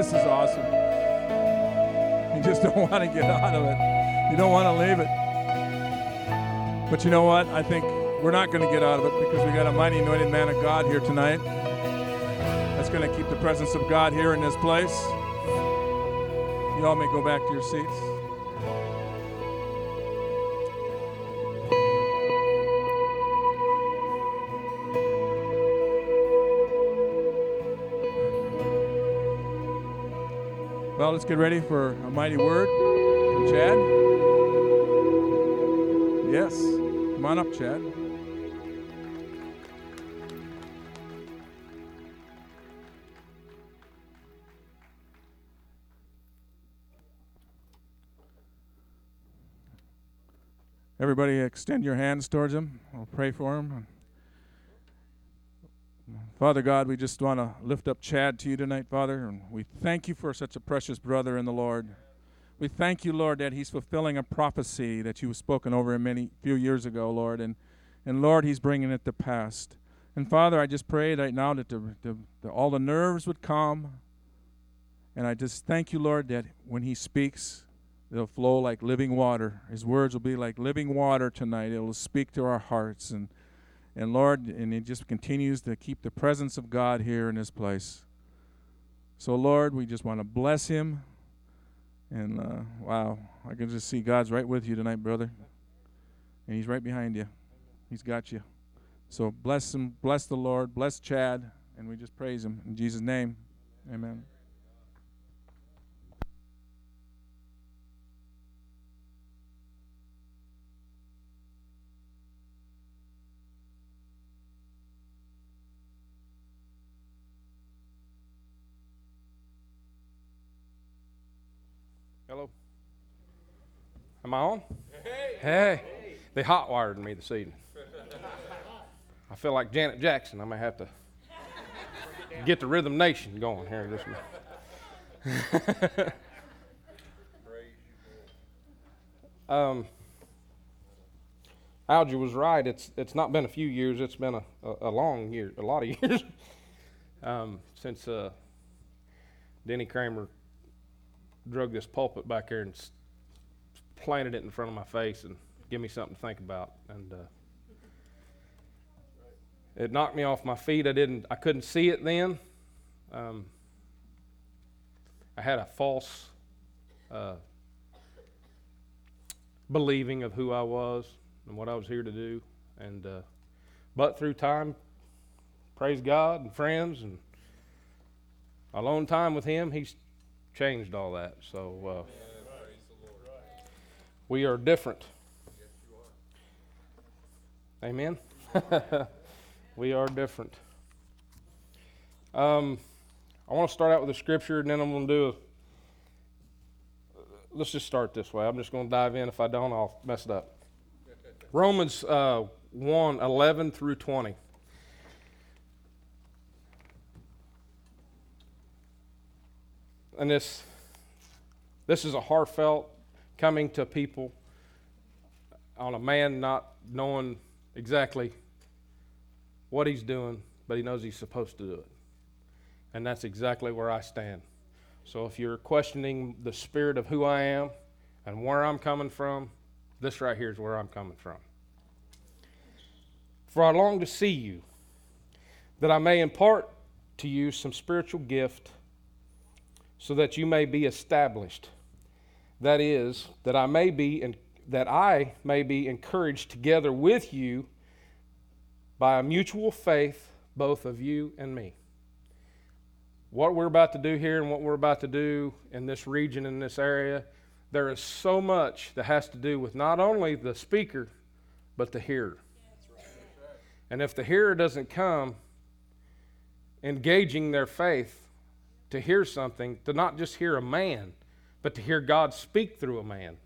this is awesome. You just don't want to get out of it. You don't want to leave it. But you know what? I think we're not going to get out of it because we got a mighty anointed man of God here tonight that's going to keep the presence of God here in this place. You all may go back to your seats. Let's get ready for a mighty word from Chad. Yes. Come on up, Chad. Everybody, extend your hands towards him. I'll pray for him. Father God, we just want to lift up Chad to you tonight, Father, and we thank you for such a precious brother in the Lord. We thank you, Lord, that he's fulfilling a prophecy that you have spoken over him many few years ago, Lord, and and Lord, he's bringing it to pass. And Father, I just pray right now that the, the, the, all the nerves would calm, and I just thank you, Lord, that when he speaks, they'll flow like living water. His words will be like living water tonight. It will speak to our hearts and and Lord, and it just continues to keep the presence of God here in this place. So, Lord, we just want to bless him. And uh, wow, I can just see God's right with you tonight, brother. And he's right behind you. He's got you. So bless him, bless the Lord, bless Chad, and we just praise him. In Jesus' name, amen. Am I on? Hey. hey. They hot wired me this evening. I feel like Janet Jackson. I may have to get the Rhythm Nation going here a minute. um, Algie was right. It's it's not been a few years. It's been a, a, a long year, a lot of years um, since uh, Denny Kramer drug this pulpit back here and planted it in front of my face and give me something to think about. And uh, it knocked me off my feet. I didn't. I couldn't see it then. Um, I had a false uh, believing of who I was and what I was here to do. And uh, but through time, praise God and friends and alone time with Him, He's changed all that. So uh, we are different. Amen. we are different. Um, I want to start out with a scripture, and then I'm going to do a. Let's just start this way. I'm just going to dive in. If I don't, I'll mess it up. Romans uh, 1 11 through 20. and this this is a heartfelt coming to people on a man not knowing exactly what he's doing, but he knows he's supposed to do it. And that's exactly where I stand. So if you're questioning the spirit of who I am and where I'm coming from, this right here is where I'm coming from. For I long to see you, that I may impart to you some spiritual gift so that you may be established. That is, that I may be and that I may be encouraged together with you by a mutual faith, both of you and me. What we're about to do here and what we're about to do in this region, in this area, there is so much that has to do with not only the speaker, but the hearer. And if the hearer doesn't come engaging their faith, to hear something, to not just hear a man, but to hear God speak through a man,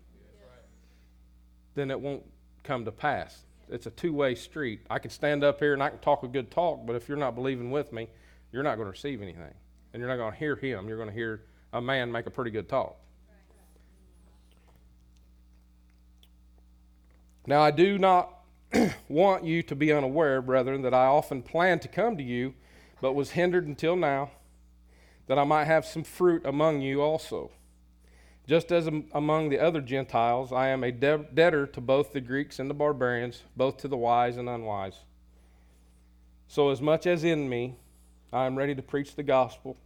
then it won't come to pass. It's a two way street. I can stand up here and I can talk a good talk, but if you're not believing with me, you're not going to receive anything. And you're not going to hear him. You're going to hear a man make a pretty good talk. Now, I do not want you to be unaware, brethren, that I often planned to come to you, but was hindered until now that I might have some fruit among you also. Just as among the other Gentiles, I am a de- debtor to both the Greeks and the barbarians, both to the wise and unwise. So, as much as in me, I am ready to preach the gospel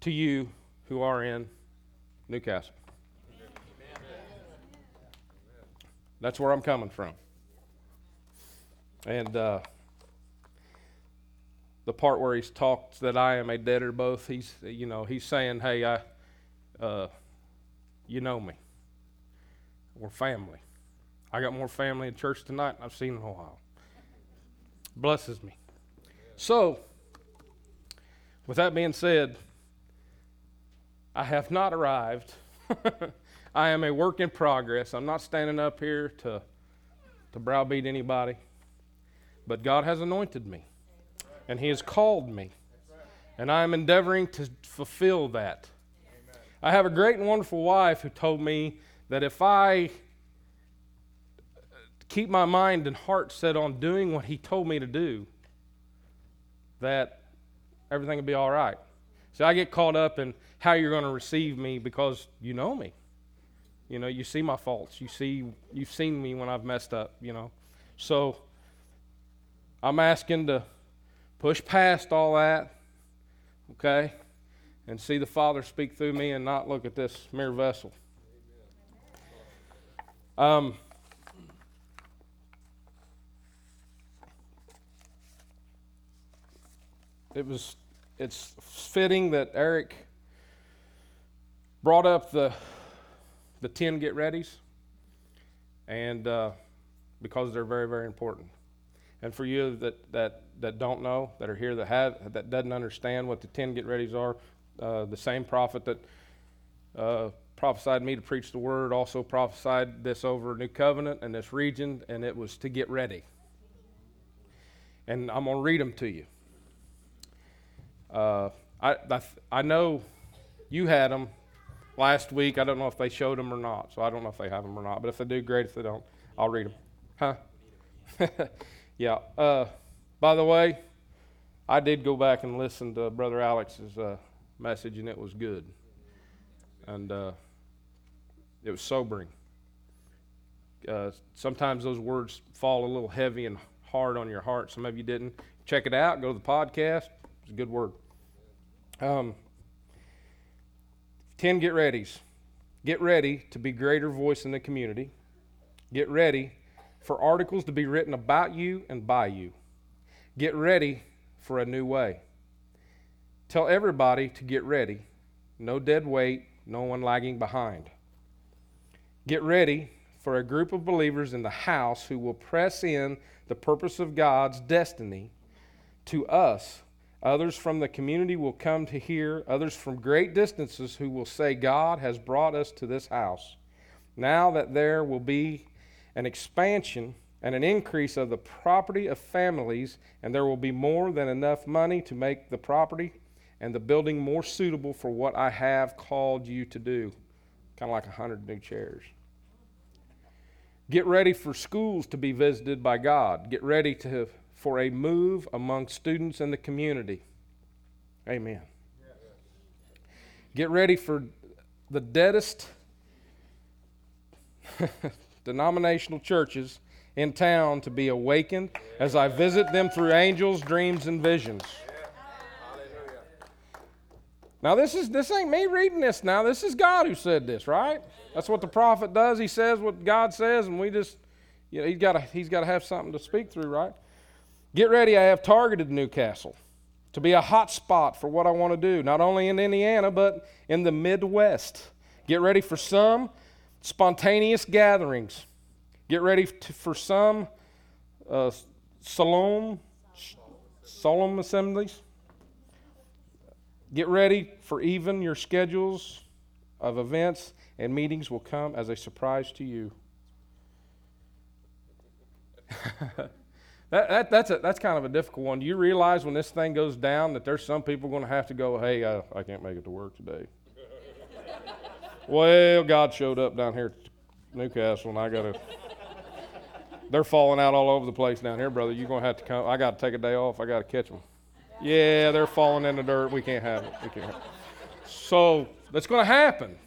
to you who are in New Castle. That's where I'm coming from. And uh, the part where he's talked that I am a debtor both, he's you know he's saying, hey, I, uh, you know me. We're family. I got more family in church tonight than I've seen in a while. Blesses me. So, with that being said, I have not arrived. I am a work in progress. I'm not standing up here to, to browbeat anybody. But God has anointed me, and He has called me, and I am endeavoring to fulfill that. I have a great and wonderful wife who told me that if I keep my mind and heart set on doing what He told me to do, that everything will be all right. See, I get caught up in how you're going to receive me because you know me. You know, you see my faults. You see, you've seen me when I've messed up. You know, so I'm asking to push past all that, okay, and see the Father speak through me and not look at this mere vessel. Um, it was it's fitting that Eric brought up the the 10 get readies, and uh, because they're very, very important. And for you that, that, that don't know, that are here that have that doesn't understand what the 10 get readies are, uh, the same prophet that uh, prophesied me to preach the word also prophesied this over New Covenant and this region, and it was to get ready. And I'm going to read them to you. Uh, I, I, I know you had them last week. I don't know if they showed them or not, so I don't know if they have them or not. But if they do, great. If they don't, I'll read them. Huh? yeah. Uh, by the way, I did go back and listen to Brother Alex's uh, message, and it was good. And uh, it was sobering. Uh, sometimes those words fall a little heavy and hard on your heart. Some of you didn't. Check it out. Go to the podcast. It's a good word. Um, 10 get readies. Get ready to be greater voice in the community. Get ready for articles to be written about you and by you. Get ready for a new way. Tell everybody to get ready. No dead weight, no one lagging behind. Get ready for a group of believers in the house who will press in the purpose of God's destiny to us Others from the community will come to hear, others from great distances who will say, God has brought us to this house. Now that there will be an expansion and an increase of the property of families, and there will be more than enough money to make the property and the building more suitable for what I have called you to do. Kind of like a hundred new chairs. Get ready for schools to be visited by God. Get ready to for a move among students and the community. Amen. Get ready for the deadest denominational churches in town to be awakened as I visit them through angels, dreams, and visions. Now this is this ain't me reading this now. This is God who said this, right? That's what the prophet does. He says what God says, and we just you know, he's got to he's got to have something to speak through, right? Get ready, I have targeted New Castle to be a hot spot for what I want to do, not only in Indiana, but in the Midwest. Get ready for some spontaneous gatherings. Get ready to, for some uh, solemn, solemn assemblies. Get ready for even your schedules of events and meetings will come as a surprise to you. That, that, that's, a, that's kind of a difficult one. Do you realize when this thing goes down that there's some people going to have to go, hey, uh, I can't make it to work today? well, God showed up down here at New Castle, and I got to. They're falling out all over the place down here, brother. You're going to have to come. I got to take a day off. I got to catch them. Yeah, they're falling in the dirt. We can't have it. We can't. Have it. So that's going to happen.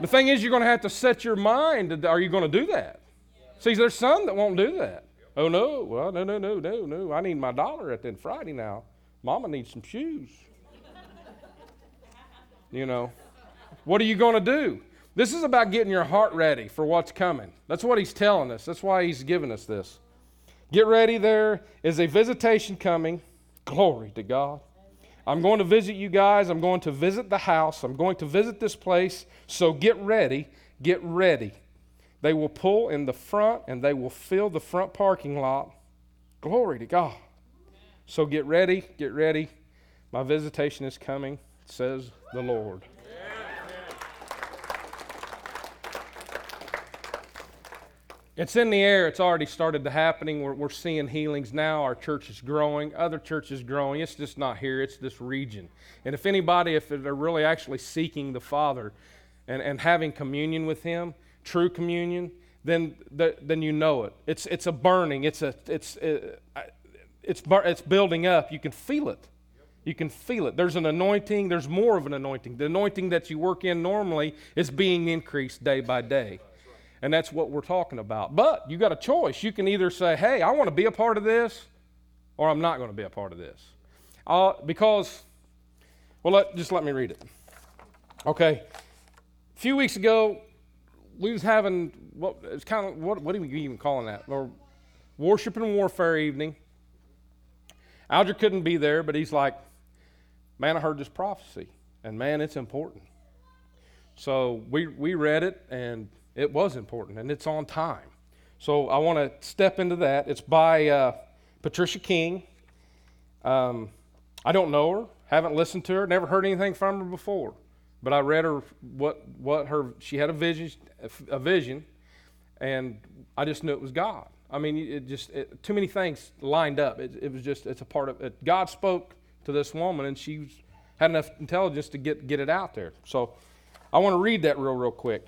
The thing is, you're going to have to set your mind. Are you going to do that? See, there's some that won't do that. Oh no, well, no, no, no, no, no. I need my dollar at the Friday now. Mama needs some shoes. you know, what are you going to do? This is about getting your heart ready for what's coming. That's what he's telling us. That's why he's giving us this. Get ready, there is a visitation coming. Glory to God. I'm going to visit you guys. I'm going to visit the house. I'm going to visit this place. So get ready. Get ready. They will pull in the front and they will fill the front parking lot. Glory to God. So get ready. Get ready. My visitation is coming, says the Lord. It's in the air. It's already started to happening. We're, we're seeing healings now. Our church is growing. Other churches growing. It's just not here. It's this region. And if anybody, if they're really actually seeking the Father and, and having communion with Him, true communion, then, the, then you know it. It's, it's a burning. It's, a, it's, it, uh, it's, it's building up. You can feel it. You can feel it. There's an anointing. There's more of an anointing. The anointing that you work in normally is being increased day by day. And that's what we're talking about. But you got a choice. You can either say, hey, I want to be a part of this, or I'm not going to be a part of this. Uh, because, well, let, just let me read it. Okay. A few weeks ago, we was having, what, it's kind of, what, what are we even calling that? Or worship and warfare evening. Alger couldn't be there, but he's like, man, I heard this prophecy. And man, it's important. So we, we read it, and it was important and it's on time. So I want to step into that. It's by uh, Patricia King. Um, I don't know her, haven't listened to her, never heard anything from her before. But I read her what what her she had a vision a vision, and I just knew it was God. I mean, it just it, too many things lined up. It, it, was just it's a part of it. God spoke to this woman, and she had enough intelligence to get get it out there. So I want to read that real real quick.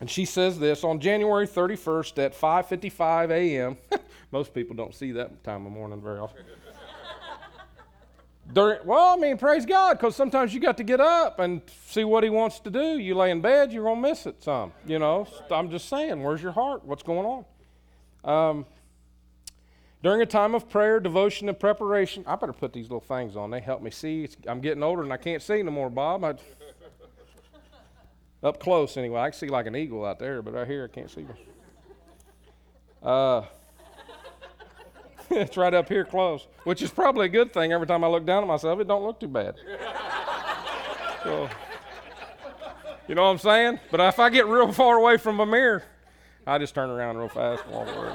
And she says this on January 31st at 5:55 a.m. Most people don't see that time of morning very often. During, well, I mean, praise God, because sometimes you got to get up and see what He wants to do. You lay in bed, you're gonna miss it some. You know, I'm just saying, where's your heart? What's going on? Um, during a time of prayer, devotion, and preparation, I better put these little things on. They help me see. It's, I'm getting older and I can't see no more, Bob. I, up close, anyway. I can see like an eagle out there, but right here I can't see them. Uh, it's right up here close, which is probably a good thing. Every time I look down at myself, it don't look too bad. so, you know what I'm saying? But if I get real far away from a mirror, I just turn around real fast and walk away.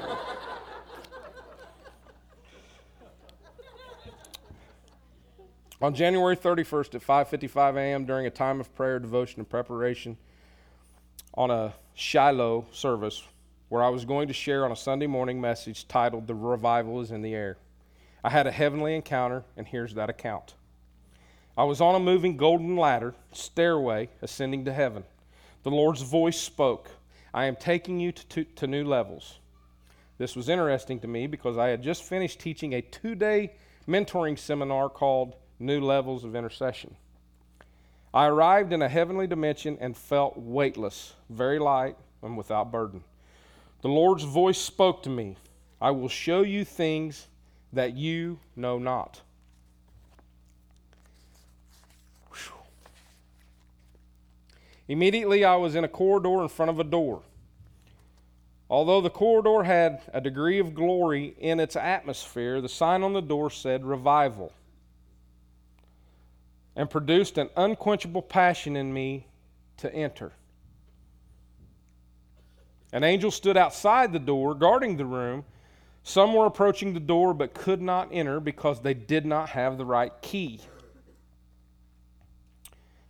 On January 31st at 5:55 a.m. during a time of prayer, devotion, and preparation on a Shiloh service where I was going to share on a Sunday morning message titled The Revival is in the Air. I had a heavenly encounter, and here's that account. I was on a moving golden ladder, stairway ascending to heaven. The Lord's voice spoke, I am taking you to, to, to new levels. This was interesting to me because I had just finished teaching a two day mentoring seminar called new levels of intercession. I arrived in a heavenly dimension and felt weightless, very light, and without burden. The Lord's voice spoke to me I will show you things that you know not. Immediately, I was in a corridor in front of a door. Although the corridor had a degree of glory in its atmosphere, the sign on the door said revival and produced an unquenchable passion in me to enter. An angel stood outside the door, guarding the room. Some were approaching the door but could not enter because they did not have the right key.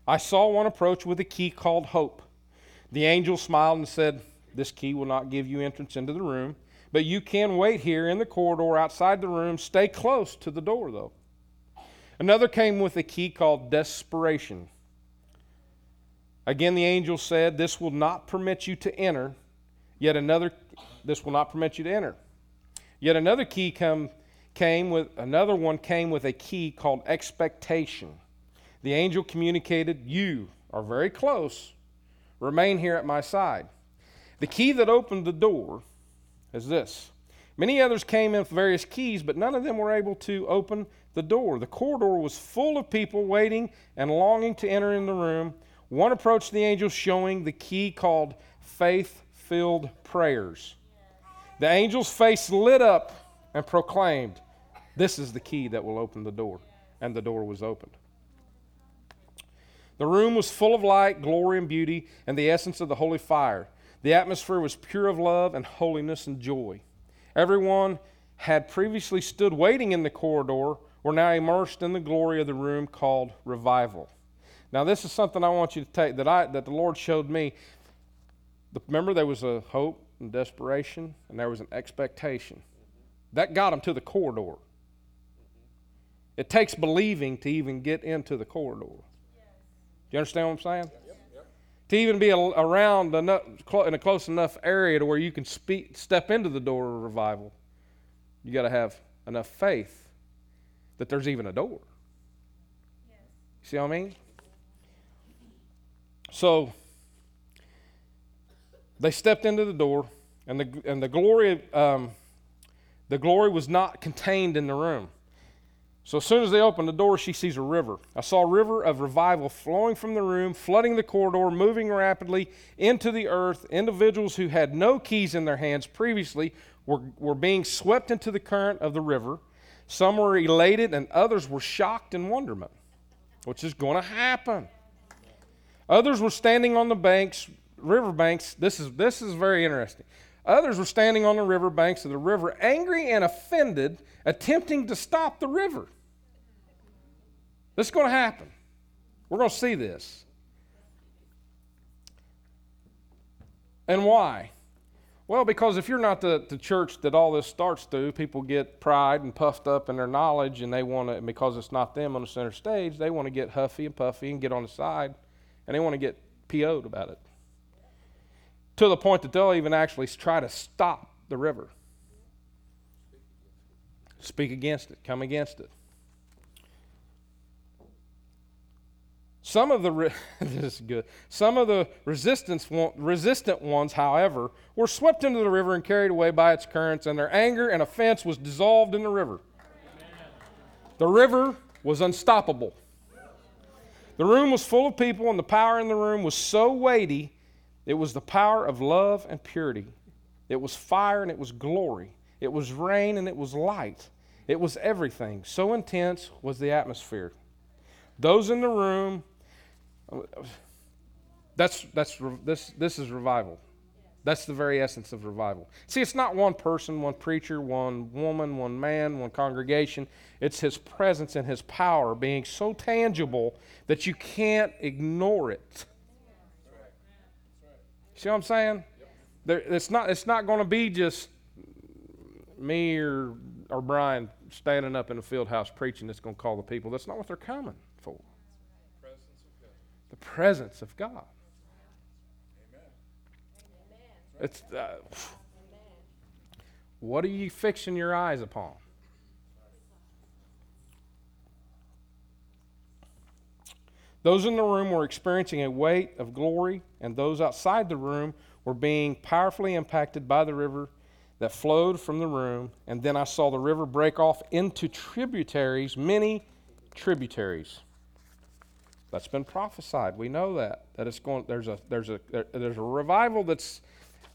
I saw one approach with a key called Hope. The angel smiled and said, This key will not give you entrance into the room, but you can wait here in the corridor outside the room. Stay close to the door, though. Another came with a key called desperation. Again, the angel said, This will not permit you to enter. Yet another, this will not permit you to enter. Yet another key come, came with, another one came with a key called expectation. The angel communicated, You are very close. Remain here at my side. The key that opened the door is this. Many others came in with various keys, but none of them were able to open the door. The corridor was full of people waiting and longing to enter in the room. One approached the angel, showing the key called faith filled prayers. The angel's face lit up and proclaimed, This is the key that will open the door. And the door was opened. The room was full of light, glory, and beauty, and the essence of the holy fire. The atmosphere was pure of love and holiness and joy. Everyone had previously stood waiting in the corridor were now immersed in the glory of the room called revival. Now, this is something I want you to take that I that the Lord showed me. Remember, there was a hope and desperation, and there was an expectation. That got them to the corridor. It takes believing to even get into the corridor. Do you understand what I'm saying? To even be around enough, in a close enough area to where you can speak, step into the door of revival, you got to have enough faith that there's even a door. Yes. See what I mean? So they stepped into the door, and the and the glory um, the glory was not contained in the room. So as soon as they opened the door, she sees a river. I saw a river of revival flowing from the room, flooding the corridor, moving rapidly into the earth. Individuals who had no keys in their hands previously were, were being swept into the current of the river. Some were elated, and others were shocked in wonderment, which is going to happen. Others were standing on the banks, river banks. This is, this is very interesting. Others were standing on the river banks of the river, angry and offended, attempting to stop the river. This is going to happen. We're going to see this. And why? Well, because if you're not the, the church that all this starts through, people get pride and puffed up in their knowledge, and they want to, because it's not them on the center stage, they want to get huffy and puffy and get on the side, and they want to get PO'd about it. To the point that they'll even actually try to stop the river. Speak against it, come against it. Some of the re- this is good. Some of the resistance resistant ones, however, were swept into the river and carried away by its currents, and their anger and offense was dissolved in the river. The river was unstoppable. The room was full of people, and the power in the room was so weighty. It was the power of love and purity. It was fire and it was glory. It was rain and it was light. It was everything. So intense was the atmosphere. Those in the room that's, that's, this, this is revival. That's the very essence of revival. See, it's not one person, one preacher, one woman, one man, one congregation. It's His presence and His power being so tangible that you can't ignore it. See what I'm saying? There, it's not, it's not going to be just me or, or Brian standing up in a field house preaching that's going to call the people. That's not what they're coming the presence of God. It's uh, what are you fixing your eyes upon? Those in the room were experiencing a weight of glory, and those outside the room were being powerfully impacted by the river that flowed from the room. And then I saw the river break off into tributaries, many tributaries. That's been prophesied. We know that that it's going. There's a there's a there, there's a revival that's.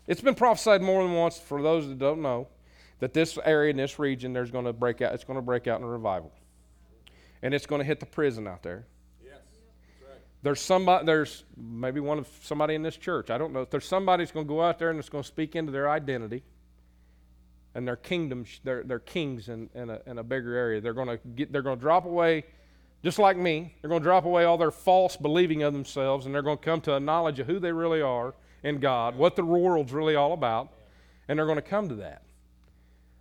It's been prophesied more than once. For those that don't know, that this area in this region, there's going to break out. It's going to break out in a revival, and it's going to hit the prison out there. Yes, right. There's somebody. There's maybe one of somebody in this church. I don't know. There's somebody that's going to go out there and it's going to speak into their identity and their kingdoms, their, their kings in, in, a, in a bigger area. They're going to get, they're going to drop away just like me, they're going to drop away all their false believing of themselves and they're going to come to a knowledge of who they really are in God, what the world's really all about, and they're going to come to that.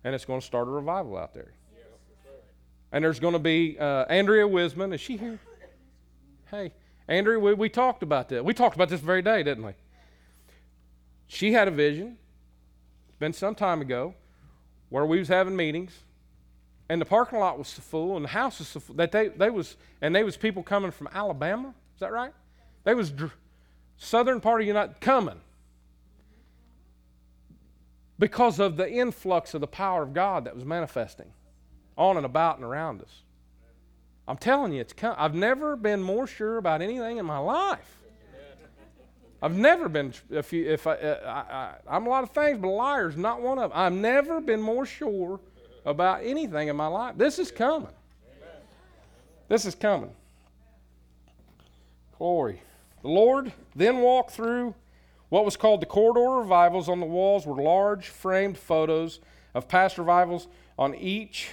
And it's going to start a revival out there. And there's going to be uh, Andrea Wisman. Is she here? Hey, Andrea, we, we talked about that. We talked about this very day, didn't we? She had a vision, it's been some time ago, where we was having meetings, and the parking lot was so full, and the house was so full that they, they was, and they was people coming from Alabama. Is that right? They was dr- southern part of United coming because of the influx of the power of God that was manifesting on and about and around us. I'm telling you, it's come. I've never been more sure about anything in my life. I've never been. If you, if I, uh, I, am a lot of things, but a liar is not one of them. I've never been more sure about anything in my life. This is coming. This is coming. Glory. The Lord then walked through what was called the corridor revivals. On the walls were large framed photos of past revivals. On each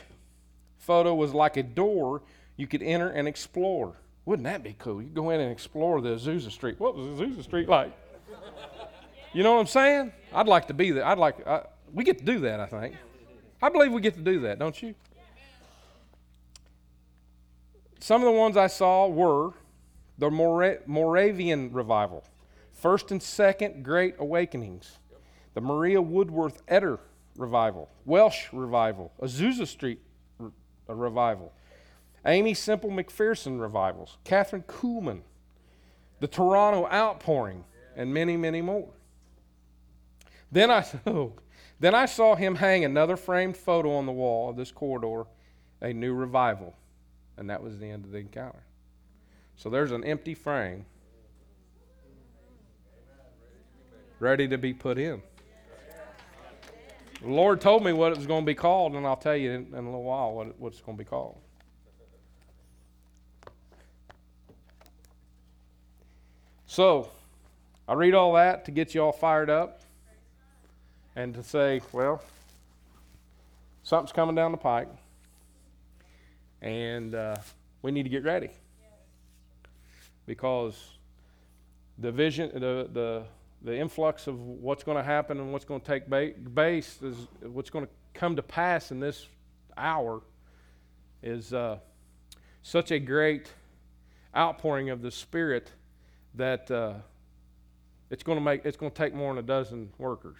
photo was like a door you could enter and explore. Wouldn't that be cool? You go in and explore the Azusa Street. What was Azusa Street like? You know what I'm saying? I'd like to be there. I'd like. I, we get to do that. I think. I believe we get to do that, don't you? Some of the ones I saw were the Mora- Moravian revival, first and second Great Awakenings, the Maria Woodworth Etter revival, Welsh revival, Azusa Street re- revival, Aimee Semple McPherson revivals, Kathryn Kuhlman, the Toronto outpouring, and many, many more. Then I, oh, then I saw him hang another framed photo on the wall of this corridor, a new revival. And that was the end of the encounter. So there's an empty frame ready to be put in. The Lord told me what it was going to be called, and I'll tell you in, in a little while what, it, what it's going to be called. So, I read all that to get you all fired up and to say, well, something's coming down the pike, and uh, we need to get ready because the vision, the the the influx of what's going to happen and what's going to take base is what's going to come to pass in this hour is uh, such a great outpouring of the Spirit that uh, it's going to make it's going to take more than a dozen workers.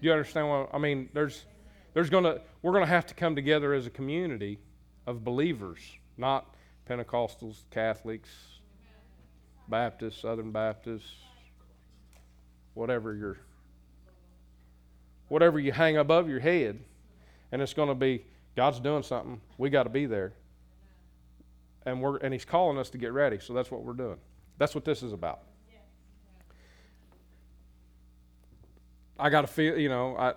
Do you understand what I mean? There's, there's gonna, we're going to have to come together as a community of believers, not Pentecostals, Catholics, Baptists, Southern Baptists, whatever your, whatever you hang above your head, and it's going to be God's doing something. We got to be there, and we're and He's calling us to get ready. So that's what we're doing. That's what this is about. I got to feel, you know, I,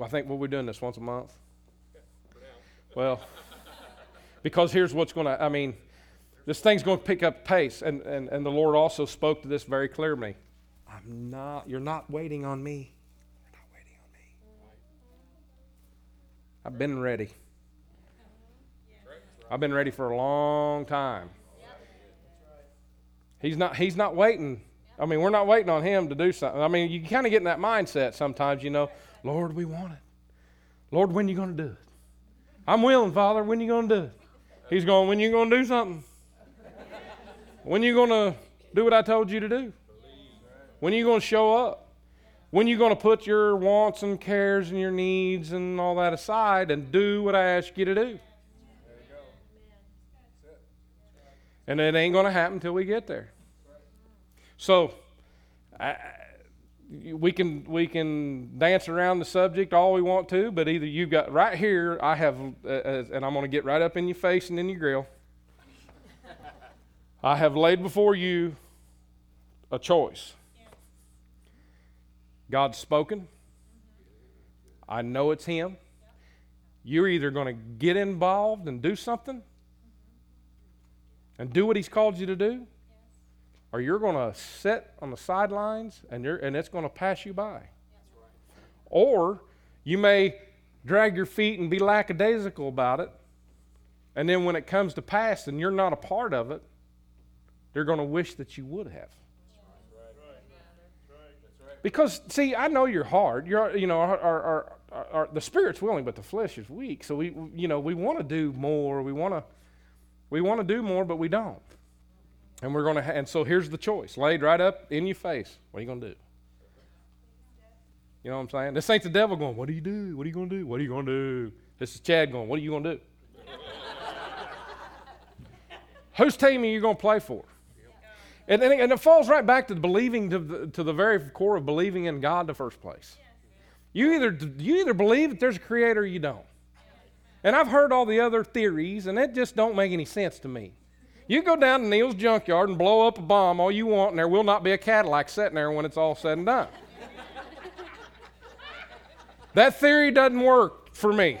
I think we'll be doing this once a month. Well, because here's what's going to, I mean, this thing's going to pick up pace. And, and, and the Lord also spoke to this very clearly. I'm not, you're not waiting on me. You're not waiting on me. I've been ready. I've been ready for a long time. He's not, he's not waiting I mean, we're not waiting on Him to do something. I mean, you kind of get in that mindset sometimes, you know, Lord, we want it. Lord, when are you going to do it? I'm willing, Father. When are you going to do it? He's going, when are you going to do something? When are you going to do what I told you to do? When are you going to show up? When are you going to put your wants and cares and your needs and all that aside and do what I ask you to do? And it ain't going to happen until we get there. So, I, we can we can dance around the subject all we want to, but either you've got right here. I have, uh, and I'm going to get right up in your face and in your grill. I have laid before you a choice. God's spoken. I know it's Him. You're either going to get involved and do something and do what He's called you to do, or you're going to sit on the sidelines and, you're, and it's going to pass you by. Or you may drag your feet and be lackadaisical about it. And then when it comes to pass and you're not a part of it, they're going to wish that you would have. Because, see, I know your heart. You're, you know, our, our, our, our, the spirit's willing, but the flesh is weak. So we, you know, we want to do more. We want to, we want to do more, but we don't. And we're going to, ha- and so here's the choice laid right up in your face. What are you going to do? You know what I'm saying? This ain't the devil going, What do you do? What are you going to do? What are you going to do? This is Chad going, What are you going to do? Whose team are you going to play for? And, and, and, it falls right back to believing to the, to the very core of believing in God in the first place. You either, you either believe that there's a creator or you don't. And I've heard all the other theories, and it just don't make any sense to me. You go down to Neil's junkyard and blow up a bomb all you want, and there will not be a Cadillac sitting there when it's all said and done. that theory doesn't work for me.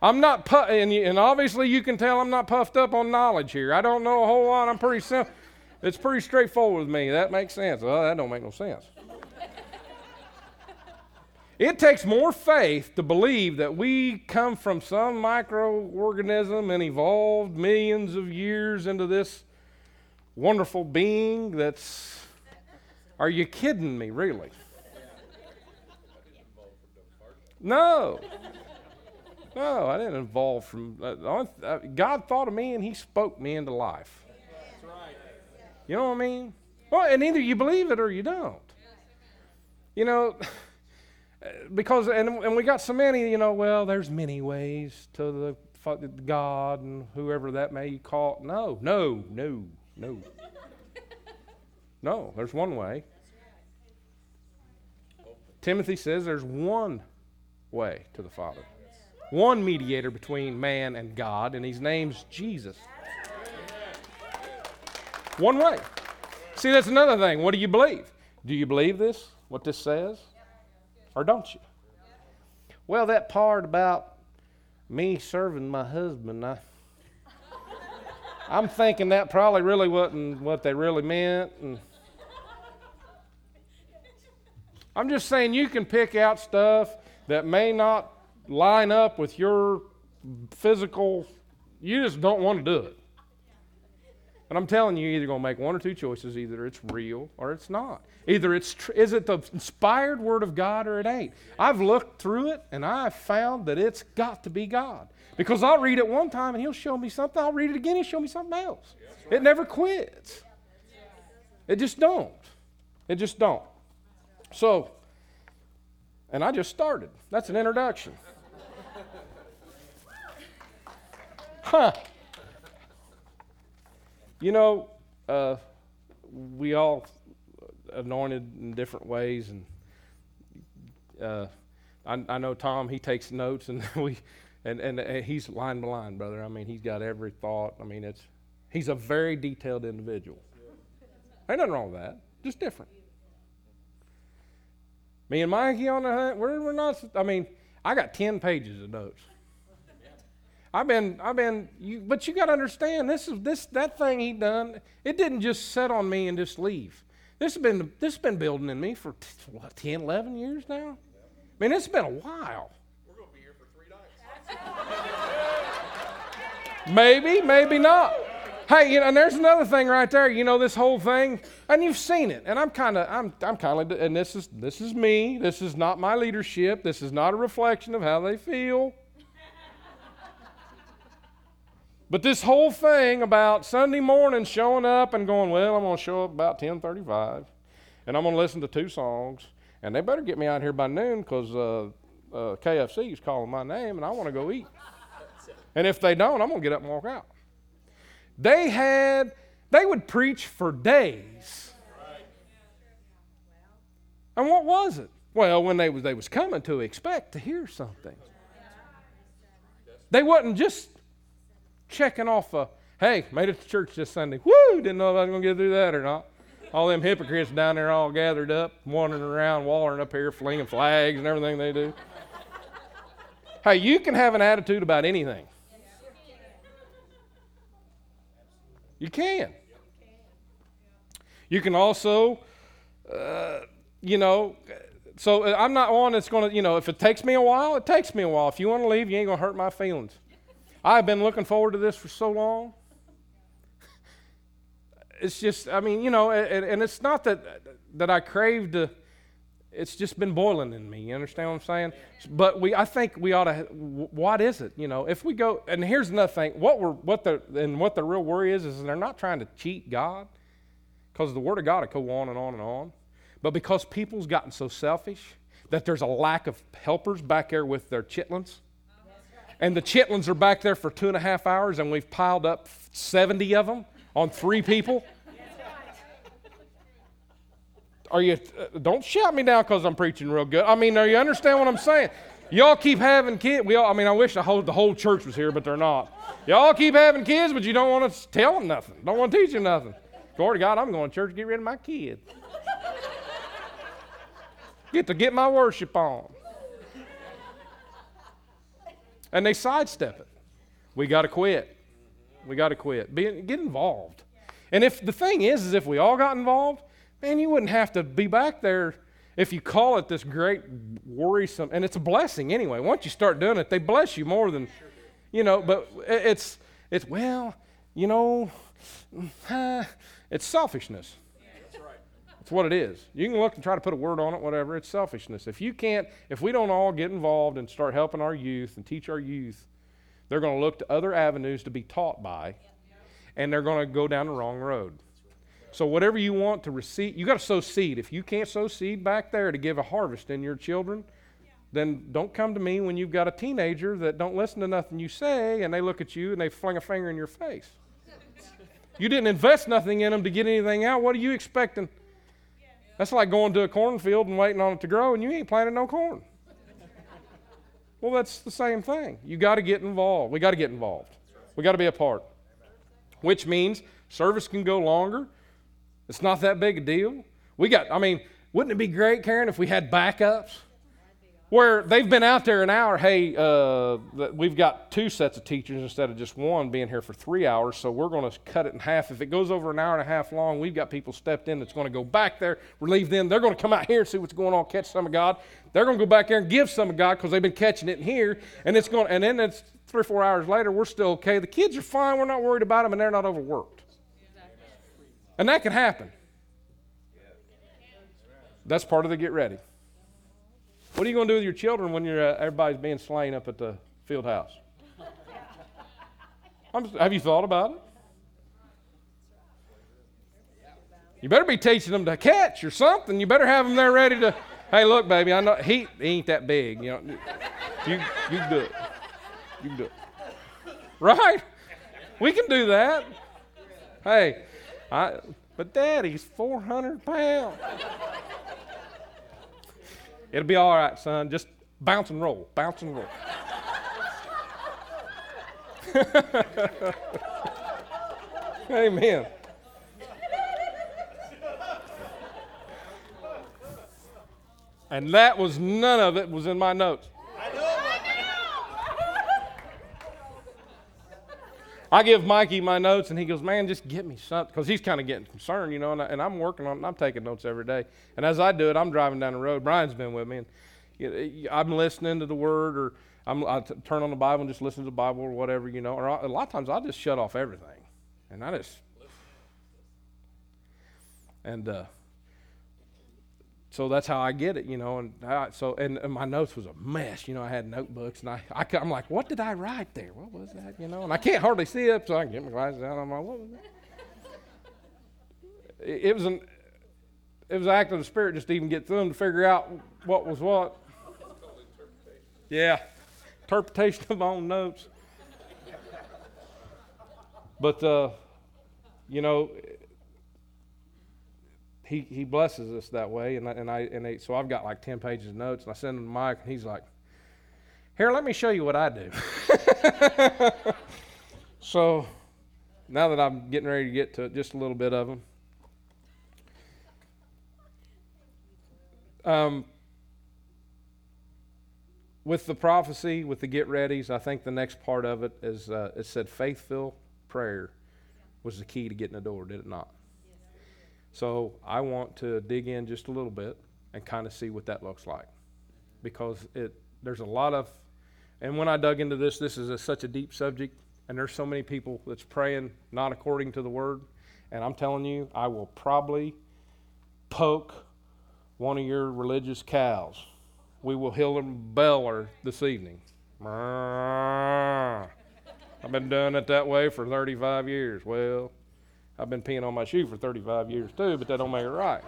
I'm not, pu- and, and obviously you can tell I'm not puffed up on knowledge here. I don't know a whole lot. I'm pretty simple. It's pretty straightforward with me. That makes sense. Well, that don't make no sense. It takes more faith to believe that we come from some microorganism and evolved millions of years into this wonderful being that's. Are you kidding me, really? No. No, I didn't evolve from. Uh, God thought of me and He spoke me into life. You know what I mean? Well, and either you believe it or you don't. You know because and, and we got so many you know well there's many ways to the god and whoever that may call no no no no. No there's one way. Timothy says there's one way to the father. One mediator between man and god and his name's jesus. One way. See that's another thing. What do you believe? Do you believe this what this says or don't you? Well, that part about me serving my husband, I, I'm thinking that probably really wasn't what they really meant. And I'm just saying you can pick out stuff that may not line up with your physical, you just don't want to do it. But I'm telling you, you're either going to make one or two choices. Either it's real or it's not. Either it's tr- is it the inspired word of God or it ain't. I've looked through it and I've found that it's got to be God. Because I'll read it one time and he'll show me something. I'll read it again, he'll show me something else. It never quits. It just don't. It just don't. So, and I just started. That's an introduction. Huh. You know, uh, we all anointed in different ways, and uh, I, I, know Tom. He takes notes, and we, and, and, and he's line by line, brother. I mean, he's got every thought. I mean, it's he's a very detailed individual. Ain't nothing wrong with that. Just different. Me and Mikey on the hunt, we're, we're not. I mean, I got ten pages of notes. I've been, I've been, you, but you got to understand this is this that thing he done. It didn't just set on me and just leave. This has been this has been building in me for what 10, 11 years now. I mean, it's been a while. We're going to be here for three nights. maybe, maybe not. Hey, you know, and there's another thing right there. You know, this whole thing, and you've seen it. And I'm kind of, I'm, I'm kind of, and this is, this is me. This is not my leadership. This is not a reflection of how they feel. But this whole thing about Sunday morning showing up and going, well, I'm going to show up about 10:35, and I'm going to listen to two songs, and they better get me out here by noon because uh, uh, KFC is calling my name, and I want to go eat. And if they don't, I'm going to get up and walk out. They had, they would preach for days. And what was it? Well, when they was they was coming to expect to hear something. They wasn't just checking off a, hey, made it to church this Sunday. Woo! Didn't know if I was going to get through that or not. All them hypocrites down there all gathered up, wandering around, wallering up here, flinging flags and everything they do. hey, you can have an attitude about anything. You can. You can also, uh, you know, so uh, I'm not one that's going to, you know, if it takes me a while, it takes me a while. If you want to leave, you ain't going to hurt my feelings. I've been looking forward to this for so long. It's just, I mean, you know, and, and it's not that that I craved to. It's just been boiling in me. You understand what I'm saying? But we, I think we ought to. What is it? You know, if we go, and here's another thing. What we're, what the, and what the real worry is, is they're not trying to cheat God, because the Word of God will go on and on and on. But because people's gotten so selfish that there's a lack of helpers back there with their chitlins, and the chitlins are back there for two and a half hours, and we've piled up 70 of them on three people. Are you? Uh, don't shout me down because I'm preaching real good. I mean, are you understand what I'm saying? Y'all keep having kids. We all, I mean, I wish the whole, the whole church was here, but they're not. Y'all keep having kids, but you don't want to tell them nothing. Don't want to teach them nothing. Glory to God, I'm going to church to get rid of my kids. Get to get my worship on. And they sidestep it. We got to quit. We got to quit. Be, get involved. And if the thing is, is if we all got involved, man, you wouldn't have to be back there if you call it this great worrisome, and it's a blessing anyway. Once you start doing it, they bless you more than, you know. But it's it's well, you know, it's selfishness. It's what it is. You can look and try to put a word on it, whatever. It's selfishness. If you can't, if we don't all get involved and start helping our youth and teach our youth, they're going to look to other avenues to be taught by, and they're going to go down the wrong road. So whatever you want to receive, you got to sow seed. If you can't sow seed back there to give a harvest in your children, then don't come to me when you've got a teenager that don't listen to nothing you say and they look at you and they fling a finger in your face. You didn't invest nothing in them to get anything out. What are you expecting? That's like going to a cornfield and waiting on it to grow and you ain't planting no corn. Well, that's the same thing. You got to get involved. We got to get involved. We got to be a part. Which means service can go longer. It's not that big a deal. We got, I mean, wouldn't it be great, Karen, if we had backups? Where they've been out there an hour, hey, uh, we've got two sets of teachers instead of just one being here for three hours, so we're going to cut it in half. If it goes over an hour and a half long, we've got people stepped in that's going to go back there, relieve them. They're going to come out here and see what's going on, catch some of God. They're going to go back there and give some of God because they've been catching it in here, and it's going. And then it's three or four hours later, we're still okay. The kids are fine. We're not worried about them, and they're not overworked. And that can happen. That's part of the get ready. What are you going to do with your children when you're, uh, everybody's being slain up at the field house? Have you thought about it? You better be teaching them to catch or something. You better have them there ready to. Hey, look, baby, I know he, he ain't that big. You know, you you do it. You do it. Right? We can do that. Hey, I, but Daddy's 400 pounds. It'll be all right, son. Just bounce and roll, bounce and roll. Amen. And that was none of it was in my notes. I give Mikey my notes, and he goes, "Man, just get me something," because he's kind of getting concerned, you know. And, I, am working on, I'm taking notes every day. And as I do it, I'm driving down the road. Brian's been with me, and you know, I'm listening to the Word, or I'm, I t- turn on the Bible and just listen to the Bible, or whatever, you know. Or I, a lot of times I'll just shut off everything, and I just and uh, so that's how I get it, you know. And I, so, and, and, my notes was a mess, you know. I had notebooks, and I, I, am like, what did I write there? What was that, you know? And I can't hardly see it, so I can get my glasses out. I'm like, what was that? It, it was an, it was an act of the spirit just to even get through them to figure out what was what. Yeah, interpretation of my own notes. But uh, you know, he, he blesses us that way. And and I and they, so I've got like 10 pages of notes, and I send them to Mike, and he's like, Here, let me show you what I do. so now that I'm getting ready to get to just a little bit of them. Um, with the prophecy, with the get readies, I think the next part of it is uh, it said faithful prayer was the key to getting the door, did it not? So I want to dig in just a little bit and kind of see what that looks like, because it there's a lot of, and when I dug into this, this is a, such a deep subject, and there's so many people that's praying not according to the word, and I'm telling you, I will probably poke one of your religious cows. We will heal them beller this evening. I've been doing it that way for 35 years. Well, I've been peeing on my shoe for 35 years too, but that don't make it right.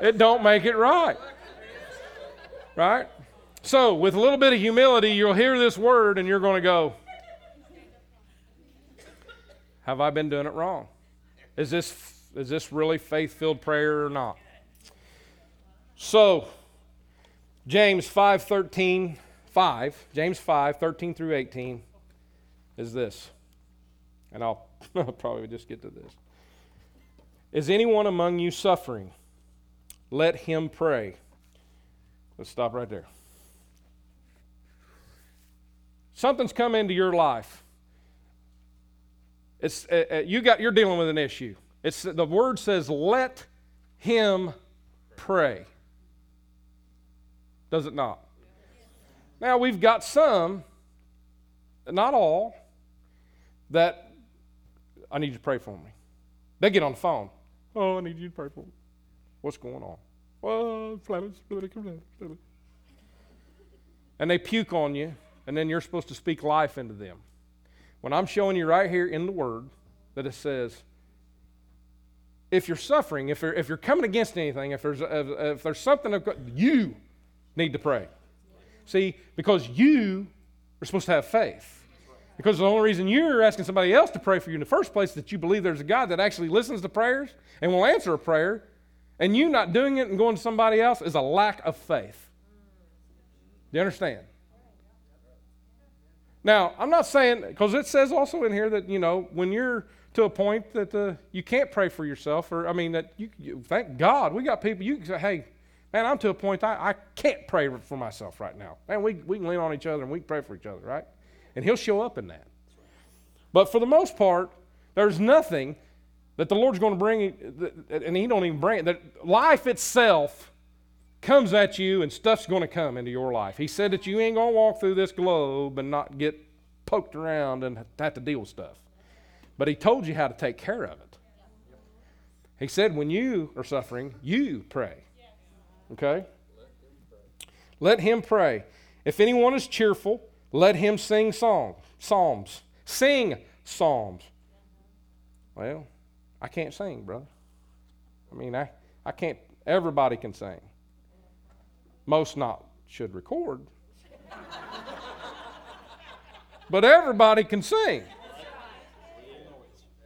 it don't make it right. Right? So, with a little bit of humility, you'll hear this word and you're going to go, Have I been doing it wrong? Is this, is this really faith filled prayer or not? So, James 5 13 5, James 5 13 through 18 is this. And I'll probably just get to this. Is anyone among you suffering? Let him pray. Let's stop right there. Something's come into your life. It's uh, uh, you got you're dealing with an issue. It's the word says let him pray. Does it not? Now we've got some, not all, that I need you to pray for me. They get on the phone. Oh, I need you to pray for me. What's going on? Well, and they puke on you, and then you're supposed to speak life into them. When I'm showing you right here in the Word that it says, if you're suffering, if you're, if you're coming against anything, if there's, if, if there's something, you need to pray. See, because you are supposed to have faith. Because the only reason you're asking somebody else to pray for you in the first place is that you believe there's a God that actually listens to prayers and will answer a prayer, and you not doing it and going to somebody else is a lack of faith. Do you understand? Now, I'm not saying, because it says also in here that, you know, when you're to a point that uh, you can't pray for yourself, or, I mean, that you, you, thank God, we got people, you can say, hey, man, I'm to a point I, I can't pray for myself right now. Man, we, we can lean on each other and we pray for each other, right? And He'll show up in that. But for the most part, there's nothing that the Lord's going to bring, and He don't even bring it, that life itself comes at you and stuff's going to come into your life. He said that you ain't going to walk through this globe and not get poked around and have to deal with stuff. But He told you how to take care of it. He said, when you are suffering, you pray. Okay? Let him pray. If anyone is cheerful, let him sing song, psalms. Sing psalms. Well, I can't sing, brother. I mean, I, I can't, everybody can sing. Most not should record. but everybody can sing.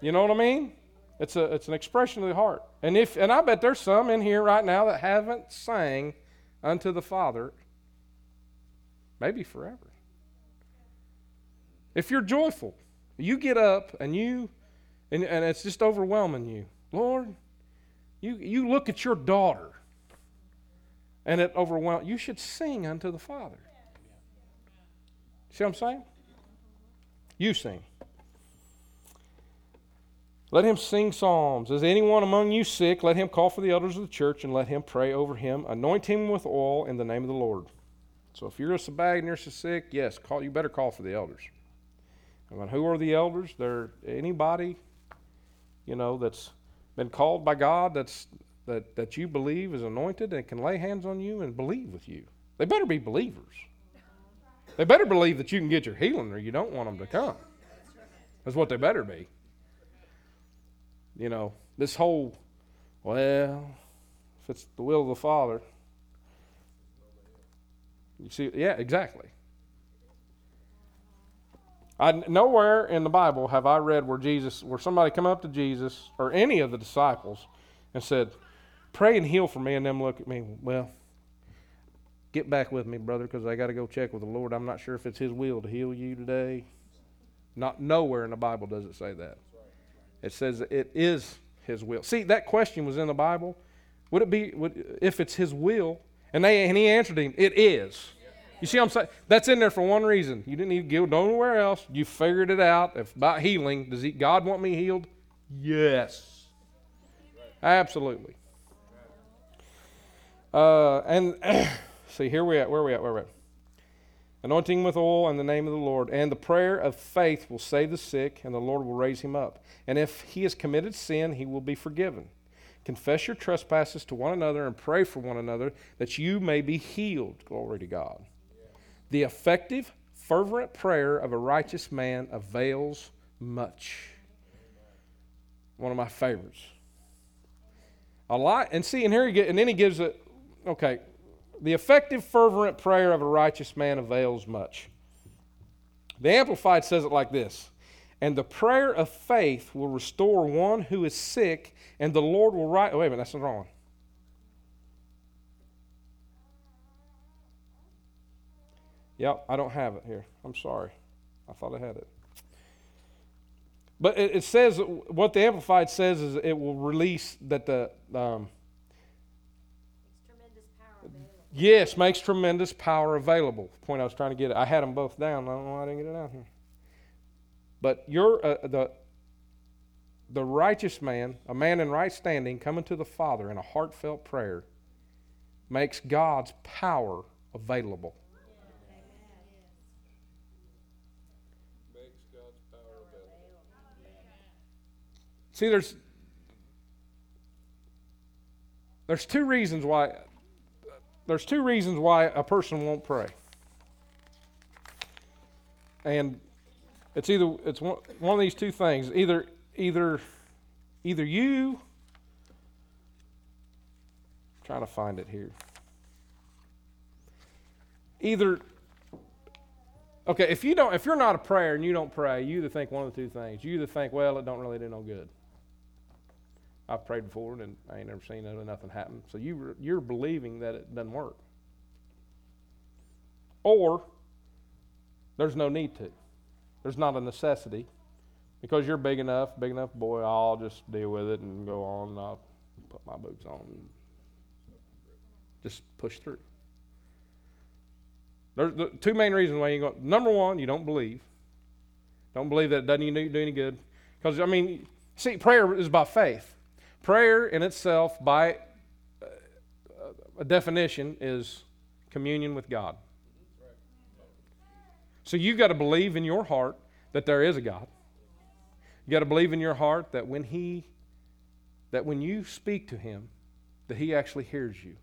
You know what I mean? It's, a, it's an expression of the heart. And, if, and I bet there's some in here right now that haven't sang unto the Father maybe forever. If you're joyful, you get up and you, and, and it's just overwhelming you. Lord, you, you look at your daughter and it overwhelms. You should sing unto the Father. See what I'm saying? You sing. Let him sing psalms. Is anyone among you sick? Let him call for the elders of the church and let him pray over him. Anoint him with oil in the name of the Lord. So if you're a bag and you're sick, yes, call, you better call for the elders. I mean, who are the elders? They're anybody, you know, that's been called by God, that's that, that you believe is anointed and can lay hands on you and believe with you. They better be believers. They better believe that you can get your healing or you don't want them to come. That's what they better be. You know, this whole, well, if it's the will of the Father, you see, yeah, exactly. I, nowhere in the Bible have I read where Jesus, where somebody come up to Jesus or any of the disciples and said, "Pray and heal for me," and them look at me. Well, get back with me, brother, because I got to go check with the Lord. I'm not sure if it's His will to heal you today. Not nowhere in the Bible does it say that. It says it is His will. See, that question was in the Bible. Would it be would, if it's His will? And they and He answered him, "It is." You see what I'm saying? That's in there for one reason. You didn't need to go nowhere else. You figured it out. If about healing, does he, God want me healed? Yes. Absolutely. Uh, and see, here we at. Where we at? Where we at? Anointing with oil in the name of the Lord. And the prayer of faith will save the sick, and the Lord will raise him up. And if he has committed sin, he will be forgiven. Confess your trespasses to one another and pray for one another that you may be healed. Glory to God. The effective, fervent prayer of a righteous man avails much. One of my favorites. A lot, and see, and here he get, and then he gives it. Okay, the effective, fervent prayer of a righteous man avails much. The Amplified says it like this And the prayer of faith will restore one who is sick, and the Lord will right. Oh, wait a minute, that's the wrong one. Yep, I don't have it here. I'm sorry. I thought I had it. But it, it says, what the Amplified says is it will release that the. Um, Yes, makes tremendous power available. The point I was trying to get it. I had them both down. I don't know why I didn't get it out here. But you're uh, the the righteous man, a man in right standing, coming to the Father in a heartfelt prayer, makes God's power available. See, there's there's two reasons why there's two reasons why a person won't pray. And it's either it's one, one of these two things. Either either either you I'm trying to find it here. Either okay, if you don't if you're not a prayer and you don't pray, you either think one of the two things. You either think, well, it don't really do no good. I've prayed before and I ain't never seen it, nothing happen. So you you're believing that it doesn't work. Or there's no need to. There's not a necessity. Because you're big enough, big enough boy, I'll just deal with it and go on and I'll put my boots on and just push through. There's the two main reasons why you go. Number one, you don't believe. Don't believe that it doesn't do any good. Because, I mean, see, prayer is by faith. Prayer in itself, by uh, a definition, is communion with God. So you've got to believe in your heart that there is a God. You've got to believe in your heart that when He, that when you speak to Him, that He actually hears you.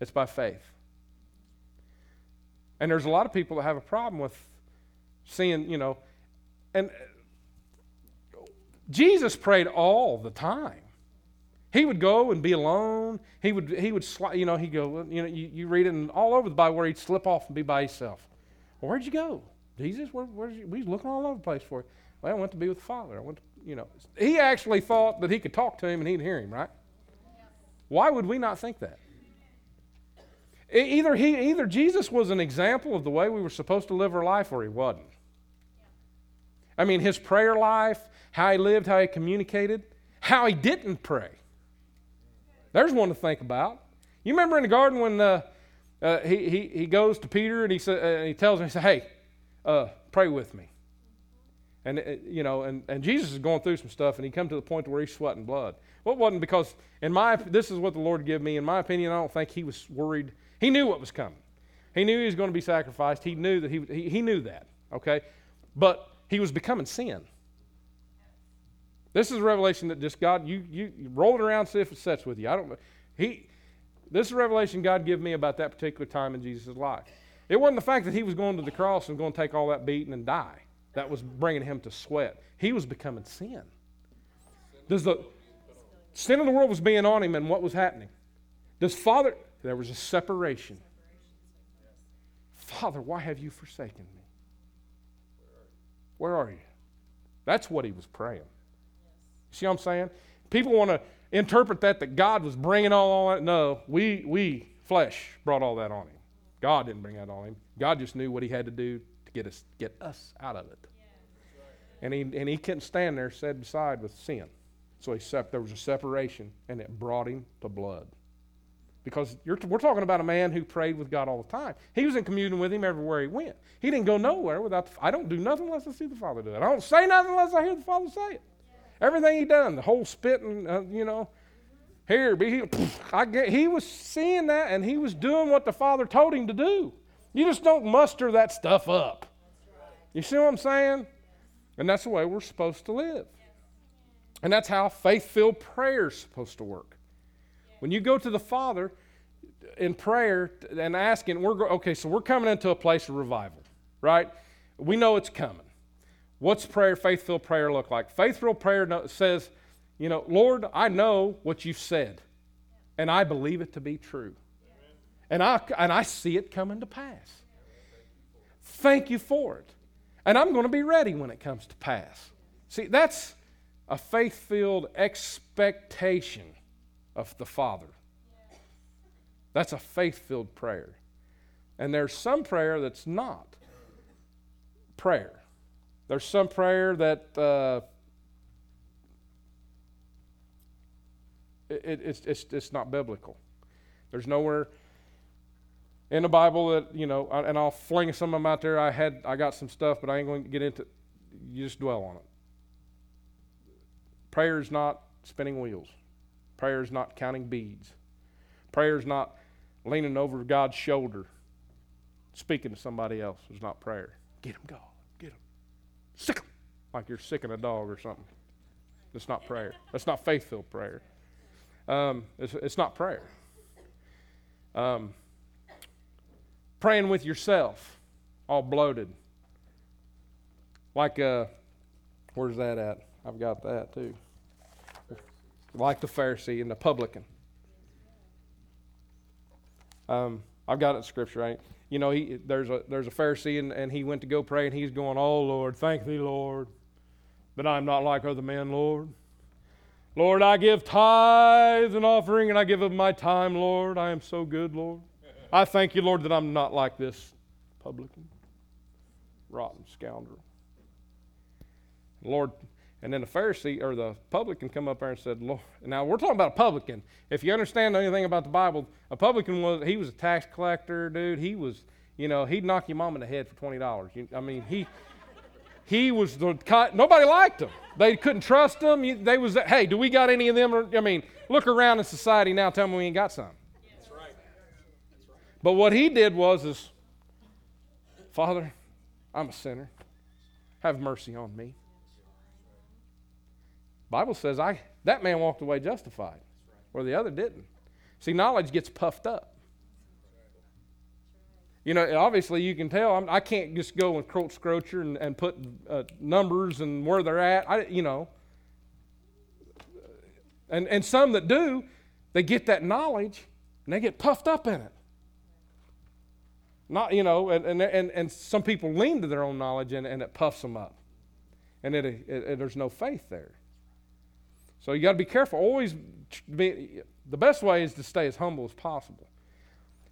It's by faith. And there's a lot of people that have a problem with seeing, you know, and Jesus prayed all the time. He would go and be alone. He would, he would, you know, he'd go, you know, you, you read it all over the Bible where he'd slip off and be by himself. Well, where'd you go? Jesus, where, where's you? Was looking all over the place for you. Well, I went to be with the Father. I went to, you know. He actually thought that he could talk to him and he'd hear him, right? Why would we not think that? Either, he, either Jesus was an example of the way we were supposed to live our life or he wasn't. I mean, his prayer life, how he lived, how he communicated, how he didn't pray. There's one to think about. You remember in the garden when uh, uh, he, he, he goes to Peter and he, sa- uh, he tells him, he said, hey, uh, pray with me. And, uh, you know, and, and Jesus is going through some stuff and he come to the point where he's sweating blood. Well, it wasn't because, in my, this is what the Lord gave me. In my opinion, I don't think he was worried. He knew what was coming. He knew he was going to be sacrificed. He knew that he, he, he knew that, okay? But he was becoming sin. This is a revelation that just God, you, you, you roll it around, see if it sets with you. I don't. He, this is a revelation God gave me about that particular time in Jesus' life. It wasn't the fact that he was going to the cross and going to take all that beating and die that was bringing him to sweat. He was becoming sin. Does the sin of the world was being on him, and what was happening? Does Father? There was a separation. Father, why have you forsaken me? Where are you? That's what he was praying. See what I'm saying? People want to interpret that that God was bringing all all that. No, we, we, flesh, brought all that on him. God didn't bring that on him. God just knew what he had to do to get us, get us out of it. And he, and he couldn't stand there side by side with sin. So he sep- there was a separation, and it brought him to blood. Because we're talking about a man who prayed with God all the time. He was in communion with him everywhere he went. He didn't go nowhere without, the, I don't do nothing unless I see the Father do it. I don't say nothing unless I hear the Father say it. Everything he done, the whole spitting, uh, you know, here, be he was seeing that and he was doing what the Father told him to do. You just don't muster that stuff up. You see what I'm saying? And that's the way we're supposed to live. And that's how faith filled prayer is supposed to work. When you go to the Father in prayer and asking, we're okay, so we're coming into a place of revival, right? We know it's coming. What's prayer, faith filled prayer look like? Faith filled prayer says, You know, Lord, I know what you've said, and I believe it to be true. And I, and I see it coming to pass. Thank you for it. And I'm going to be ready when it comes to pass. See, that's a faith filled expectation of the Father. That's a faith filled prayer. And there's some prayer that's not prayer. There's some prayer that uh, it, it's, it's, it's not biblical. There's nowhere in the Bible that, you know, and I'll fling some of them out there. I had, I got some stuff, but I ain't going to get into You just dwell on it. Prayer is not spinning wheels. Prayer is not counting beads. Prayer is not leaning over God's shoulder, speaking to somebody else. It's not prayer. Get him, God. Get him. Sick him. Like you're sicking a dog or something. That's not prayer. That's not faith filled prayer. Um, it's, it's, not prayer. Um, praying with yourself, all bloated. Like, uh, where's that at? I've got that too. Like the Pharisee and the publican. Um, I've got it in scripture, right? You know, he, there's a there's a Pharisee and, and he went to go pray and he's going, Oh Lord, thank thee, Lord, but I'm not like other men, Lord. Lord, I give tithes and offering and I give of my time, Lord. I am so good, Lord. I thank you, Lord, that I'm not like this publican, rotten scoundrel. Lord, and then the Pharisee or the publican come up there and said, Lord, now we're talking about a publican. If you understand anything about the Bible, a publican was he was a tax collector, dude. He was, you know, he'd knock your mom in the head for twenty dollars. I mean, he he was the nobody liked him. They couldn't trust him. They was hey, do we got any of them? I mean, look around in society now. Tell me we ain't got some. That's right. That's right. But what he did was is, Father, I'm a sinner. Have mercy on me. Bible says I that man walked away justified, where the other didn't. See, knowledge gets puffed up. You know, obviously you can tell. I'm, I can not just go and quote Scroture and, and put uh, numbers and where they're at. I, you know, and and some that do, they get that knowledge and they get puffed up in it. Not you know, and and and, and some people lean to their own knowledge and, and it puffs them up, and it, it, it there's no faith there. So you got to be careful. Always be, the best way is to stay as humble as possible.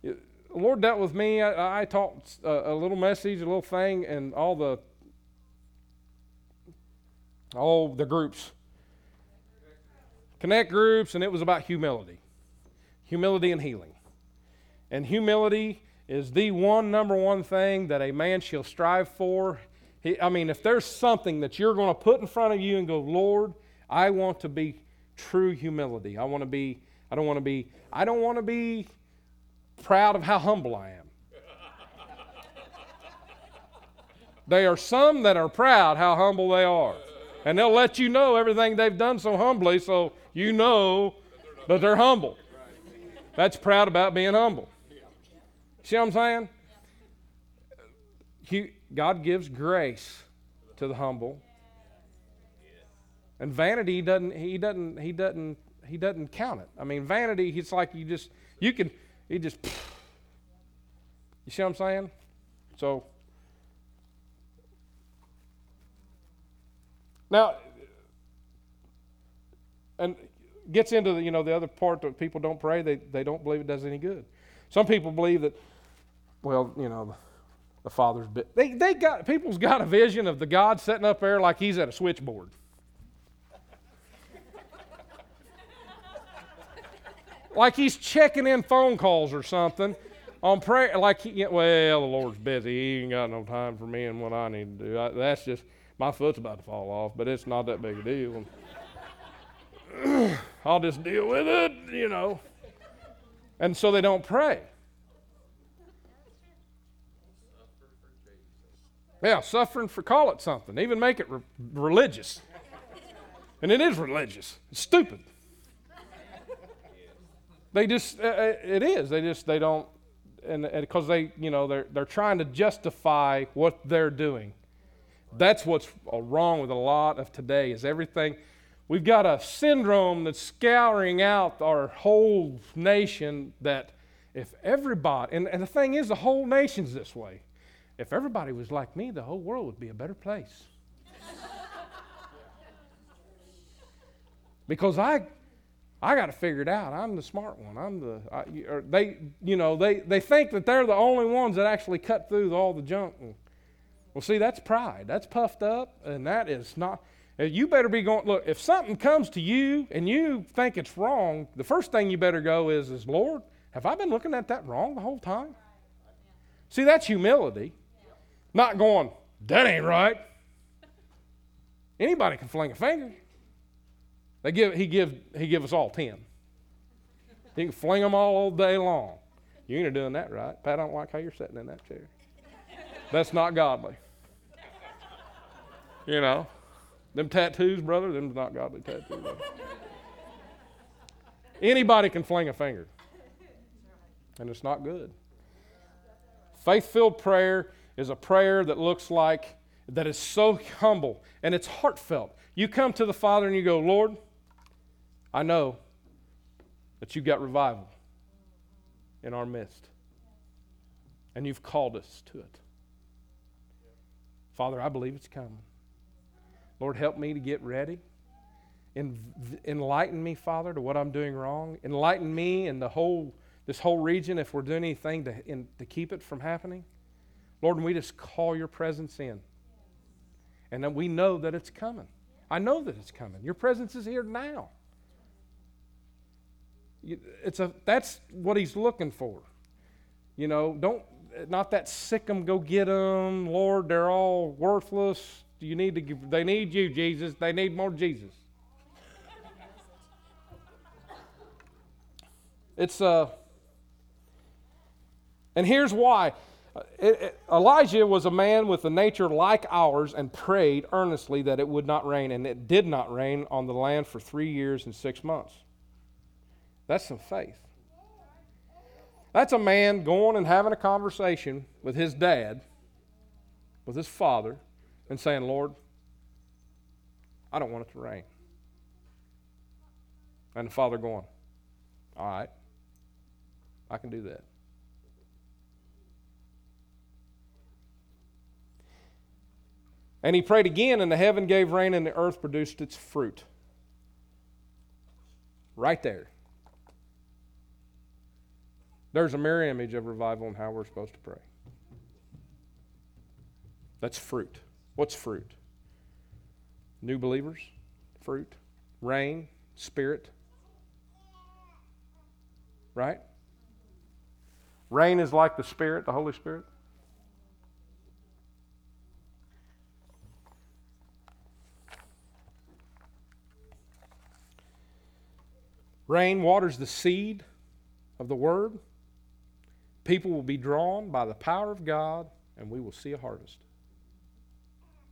The Lord dealt with me. I, I taught a, a, little message, a little thing, and all the all the groups, connect groups, and it was about humility, humility and healing, and humility is the one number one thing that a man shall strive for. He, I mean, if there's something that you're going to put in front of you and go, Lord I want to be true humility. I want to be, I don't want to be, I don't want to be proud of how humble I am. there are some that are proud how humble they are. And they'll let you know everything they've done so humbly so you know that they're humble. That's proud about being humble. See what I'm saying? He, God gives grace to the humble and vanity he doesn't he doesn't he doesn't he doesn't count it. I mean vanity it's like you just you can he just you see what I'm saying? So now and gets into the, you know the other part that people don't pray they, they don't believe it does any good some people believe that well you know the father's bit they, they got people's got a vision of the god sitting up there like he's at a switchboard like he's checking in phone calls or something on prayer. Like, he, well, the Lord's busy. He ain't got no time for me and what I need to do. I, that's just, my foot's about to fall off, but it's not that big a deal. I'll just deal with it, you know. And so they don't pray. Yeah, suffering for, call it something. Even make it re- religious. And it is religious. It's stupid. They just, uh, uh, it is. They just, they don't, and because they, you know, they're, they're trying to justify what they're doing. That's what's wrong with a lot of today is everything, We've got a syndrome that's scouring out our whole nation that if everybody, and, and the thing is, the whole nation's this way. If everybody was like me, the whole world would be a better place. because I, I got to figure it out. I'm the smart one. I'm the I, or they, you know, they they think that they're the only ones that actually cut through all the junk. And, well, see, that's pride. That's puffed up, and that is not. You better be going. Look, if something comes to you and you think it's wrong, the first thing you better go is, is Lord, have I been looking at that wrong the whole time? See, that's humility. Not going, that ain't right. Anybody can fling a finger. They give, he, give, he give us all ten. He can fling them all day long. You ain't doing that right. Pat, I don't like how you're sitting in that chair. That's not godly. You know, them tattoos, brother, them's not godly tattoos. Brother. Anybody can fling a finger, and it's not good. Faith filled prayer is a prayer that looks like, that is so humble and it's heartfelt. You come to the Father and you go, Lord, I know that you've got revival in our midst, and you've called us to it. Father, I believe it's coming. Lord, help me to get ready. En- enlighten me, Father, to what I'm doing wrong. Enlighten me and the whole this whole region if we're doing anything to, in, to keep it from happening. Lord, and we just call your presence in. And then we know that it's coming. I know that it's coming. Your presence is here now. It's a, that's what he's looking for. You know, don't, not that sick them, go get them. Lord, they're all worthless. You need to give, they need you, Jesus. They need more Jesus. It's, uh, and here's why. Uh, it- it- Elijah was a man with a nature like ours and prayed earnestly that it would not rain, and it did not rain on the land for three years and six months. That's some faith. That's a man going and having a conversation with his dad, with his father, and saying, Lord, I don't want it to rain. And the father going, All right, I can do that. And he prayed again, and the heaven gave rain, and the earth produced its fruit. Right there. There's a mirror image of revival and how we're supposed to pray. That's fruit. What's fruit? New believers, fruit, rain, spirit. Right? Rain is like the Spirit, the Holy Spirit. Rain waters the seed of the word. People will be drawn by the power of God, and we will see a harvest.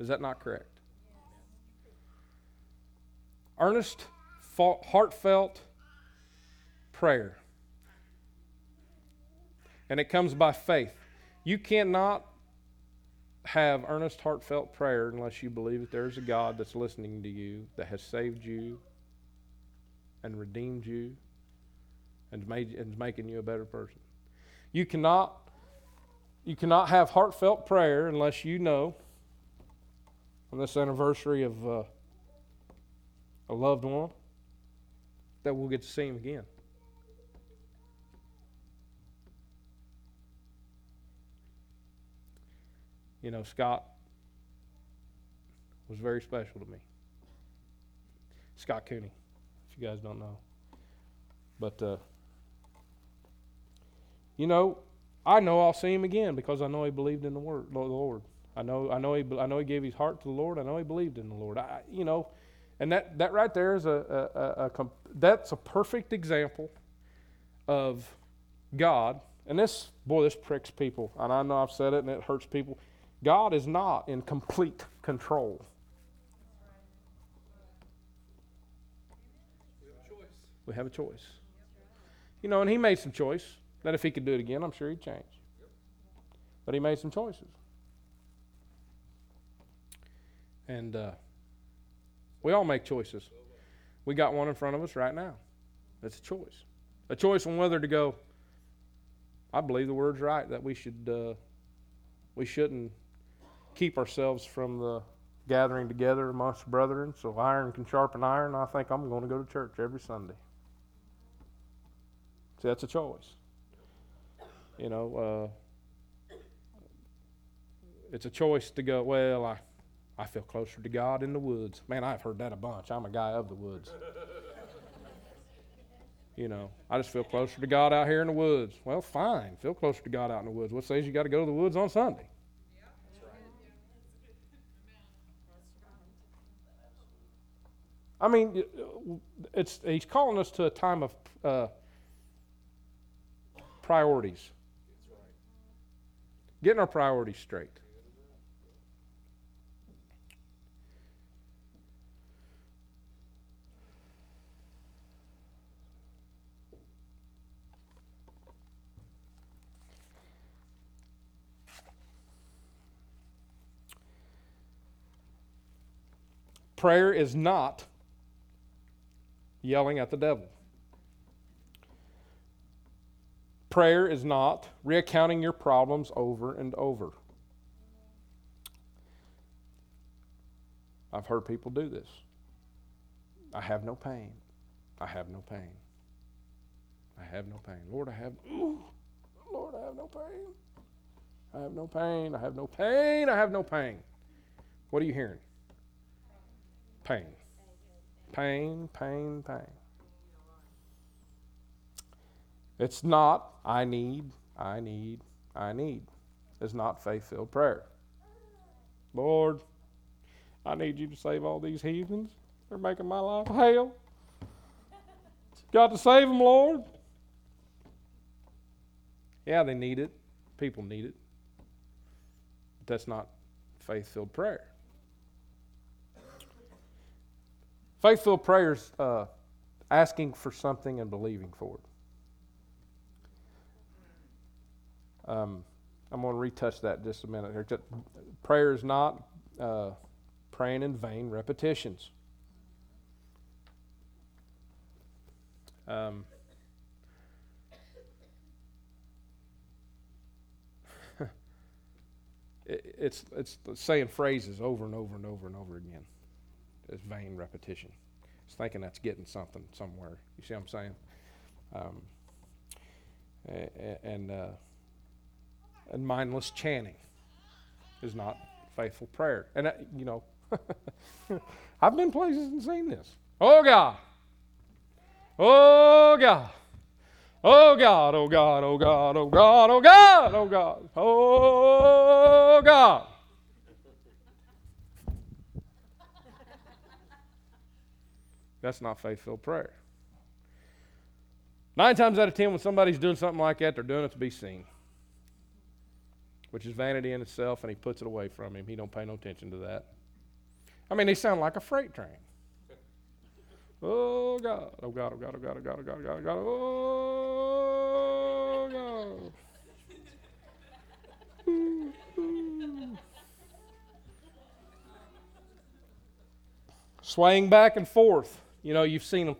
Is that not correct? Earnest, heartfelt prayer. And it comes by faith. You cannot have earnest, heartfelt prayer unless you believe that there's a God that's listening to you, that has saved you, and redeemed you and made and is making you a better person. You cannot you cannot have heartfelt prayer unless you know on this anniversary of uh, a loved one that we'll get to see him again. You know, Scott was very special to me. Scott Cooney if you guys don't know. But, uh, you know, I know I'll see him again because I know he believed in the word, the Lord. I know, I know, he, I know he gave his heart to the Lord. I know he believed in the Lord. I, you know, and that, that right there is a, a, a, a comp- that's a perfect example of God. And this, boy, this pricks people. And I know I've said it and it hurts people. God is not in complete control. We have a choice. You know, and he made some choice that if he could do it again, I'm sure he'd change. But he made some choices. And uh, we all make choices. We got one in front of us right now. That's a choice. A choice on whether to go, I believe the word's right that we should uh, we shouldn't keep ourselves from the gathering together amongst brethren, so iron can sharpen iron. I think I'm going to go to church every Sunday. See, that's a choice. You know, uh, it's a choice to go, well, I, I feel closer to God in the woods. Man, I've heard that a bunch. I'm a guy of the woods. you know, I just feel closer to God out here in the woods. Well, fine. Feel closer to God out in the woods. What says you got to go to the woods on Sunday? I mean, it's, he's calling us to a time of uh, priorities. Getting our priorities straight. Prayer is not yelling at the devil. Prayer is not recounting your problems over and over. I've heard people do this. I have no pain. I have no pain. I have no pain. Lord, I have Lord, I have no pain. I have no pain. I have no pain. I have no pain. What are you hearing? Pain. Pain, pain, pain. It's not, I need, I need, I need. It's not faith filled prayer. Lord, I need you to save all these heathens. They're making my life hell. Got to save them, Lord. Yeah, they need it. People need it. But that's not faith filled prayer. Faith filled prayers, uh, asking for something and believing for it. Um, I'm going to retouch that just a minute here. Prayer is not uh, praying in vain repetitions. Um, it, it's it's saying phrases over and over and over and over again. It's vain repetition. It's thinking that's getting something somewhere. You see what I'm saying? Um, and uh, and mindless chanting is not faithful prayer. And, I, you know, I've been places and seen this. Oh, God. Oh, God. Oh God, oh God, oh God, oh God, oh God, oh God, oh God. That's not faith filled prayer. Nine times out of ten, when somebody's doing something like that, they're doing it to be seen which is vanity in itself, and he puts it away from him. He don't pay no attention to that. I mean, they sound like a freight train. Oh God! Oh God! Oh God! Oh God! Oh God! Oh God! Oh God! Oh God! Oh God! Swaying back and forth. You know, you've seen them,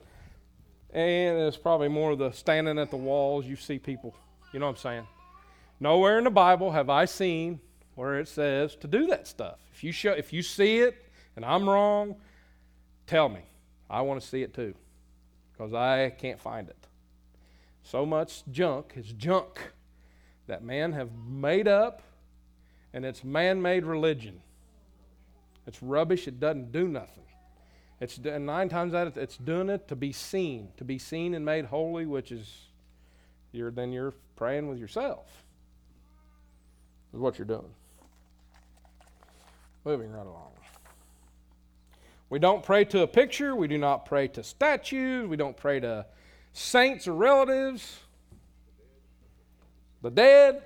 and it's probably more of the standing at the walls. You see people. You know what I'm saying? Nowhere in the Bible have I seen where it says to do that stuff. If you show, if you see it and I'm wrong, tell me. I want to see it too, because I can't find it. So much junk is junk that men have made up, and it's man-made religion. It's rubbish. It doesn't do nothing. It's nine times out of it's doing it to be seen, to be seen and made holy, which is you're then you're praying with yourself is what you're doing. Moving right along. We don't pray to a picture. We do not pray to statues. We don't pray to saints or relatives. The dead.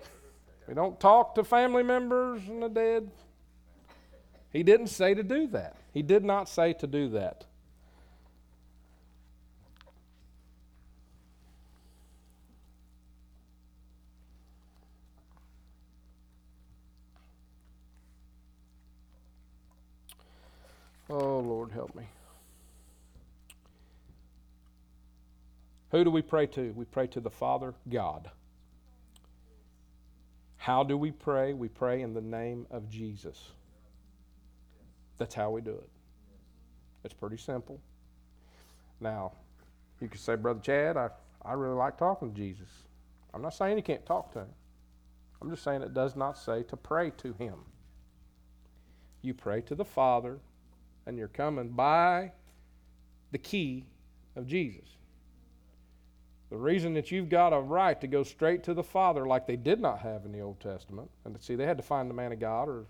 We don't talk to family members and the dead. He didn't say to do that. He did not say to do that. Oh, Lord, help me. Who do we pray to? We pray to the Father God. How do we pray? We pray in the name of Jesus. That's how we do it. It's pretty simple. Now, you could say, Brother Chad, I, I really like talking to Jesus. I'm not saying you can't talk to him. I'm just saying it does not say to pray to him. You pray to the Father, and you're coming by the key of Jesus. The reason that you've got a right to go straight to the Father, like they did not have in the Old Testament, and see, they had to find the man of God or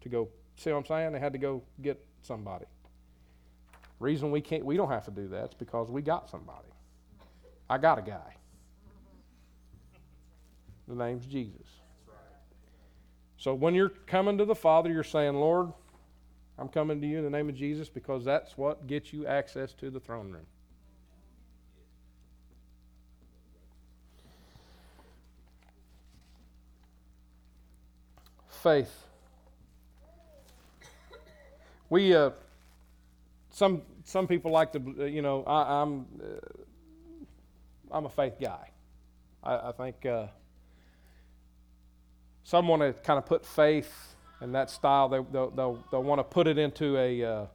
to go, see what I'm saying? They had to go get somebody. Reason we can't, we don't have to do that is because we got somebody. I got a guy. The name's Jesus. So when you're coming to the Father, you're saying, Lord, I'm coming to you in the name of Jesus because that's what gets you access to the throne room. Faith. We, uh, some some people like to, you know, I, am I'm, uh, I'm a faith guy. I, I think uh, some want to kind of put faith in that style. They they'll, they'll, they'll want to put it into a uh,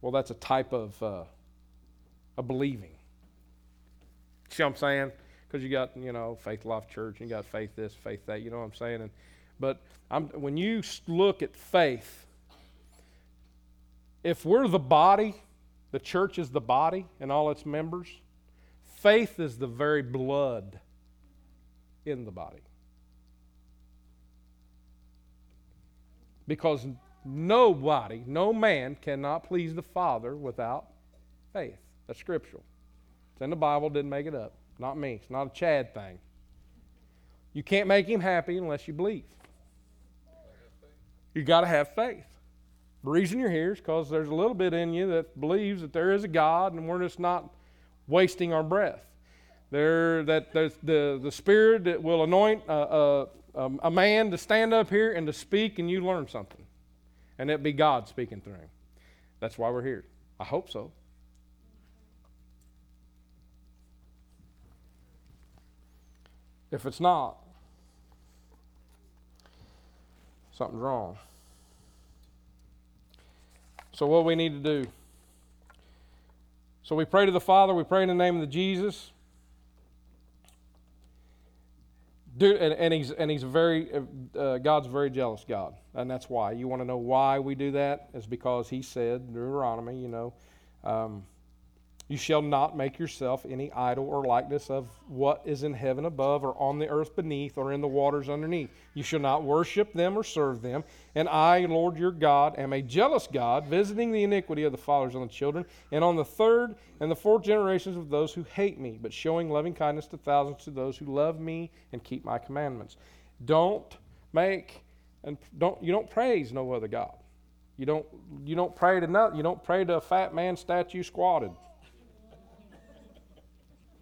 well, that's a type of uh, a believing. See what I'm saying? Because you got you know faith life church, and you got faith this, faith that. You know what I'm saying? And but I'm, when you look at faith, if we're the body the church is the body and all its members. Faith is the very blood in the body. Because nobody, no man cannot please the Father without faith. That's scriptural. It's in the Bible, didn't make it up. Not me. It's not a Chad thing. You can't make him happy unless you believe. You got to have faith. The reason you're here is because there's a little bit in you that believes that there is a God and we're just not wasting our breath. There, that the, the Spirit that will anoint a, a man to stand up here and to speak, and you learn something. And it be God speaking through him. That's why we're here. I hope so. If it's not, something's wrong. So, what we need to do? So, we pray to the Father, we pray in the name of the Jesus. Dude, and, and, he's and he's very uh, God's very jealous God, and that's why. You want to know why we do that? Is because He said Deuteronomy, you know, um, you shall not make yourself any idol or likeness of what is in heaven above, or on the earth beneath, or in the waters underneath. You shall not worship them or serve them. And I, Lord your God, am a jealous God, visiting the iniquity of the fathers on the children, and on the third and the fourth generations of those who hate me, but showing loving kindness to thousands to those who love me and keep my commandments. Don't make and don't you don't praise no other God. You don't you don't pray to nothing. You don't pray to a fat man statue squatted.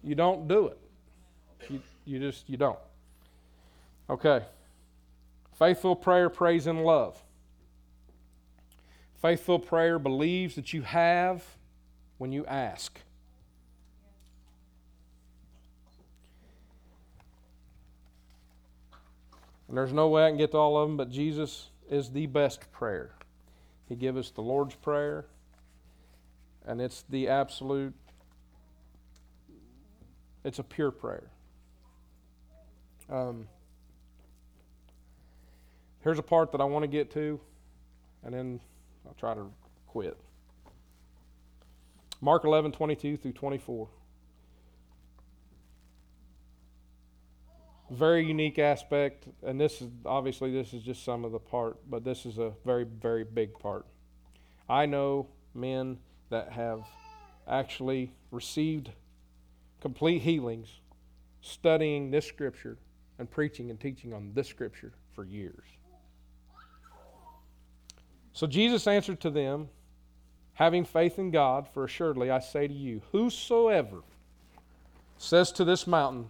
You don't do it. You, you just, you don't. Okay. Faithful prayer prays in love. Faithful prayer believes that you have when you ask. And there's no way I can get to all of them, but Jesus is the best prayer. He gave us the Lord's Prayer, and it's the absolute it's a pure prayer. Um, here's a part that I want to get to, and then I'll try to quit. Mark 11, 22 through 24. Very unique aspect, and this is obviously this is just some of the part, but this is a very, very big part. I know men that have actually received complete healings studying this scripture and preaching and teaching on this scripture for years. So Jesus answered to them, having faith in God, for assuredly I say to you, whosoever says to this mountain,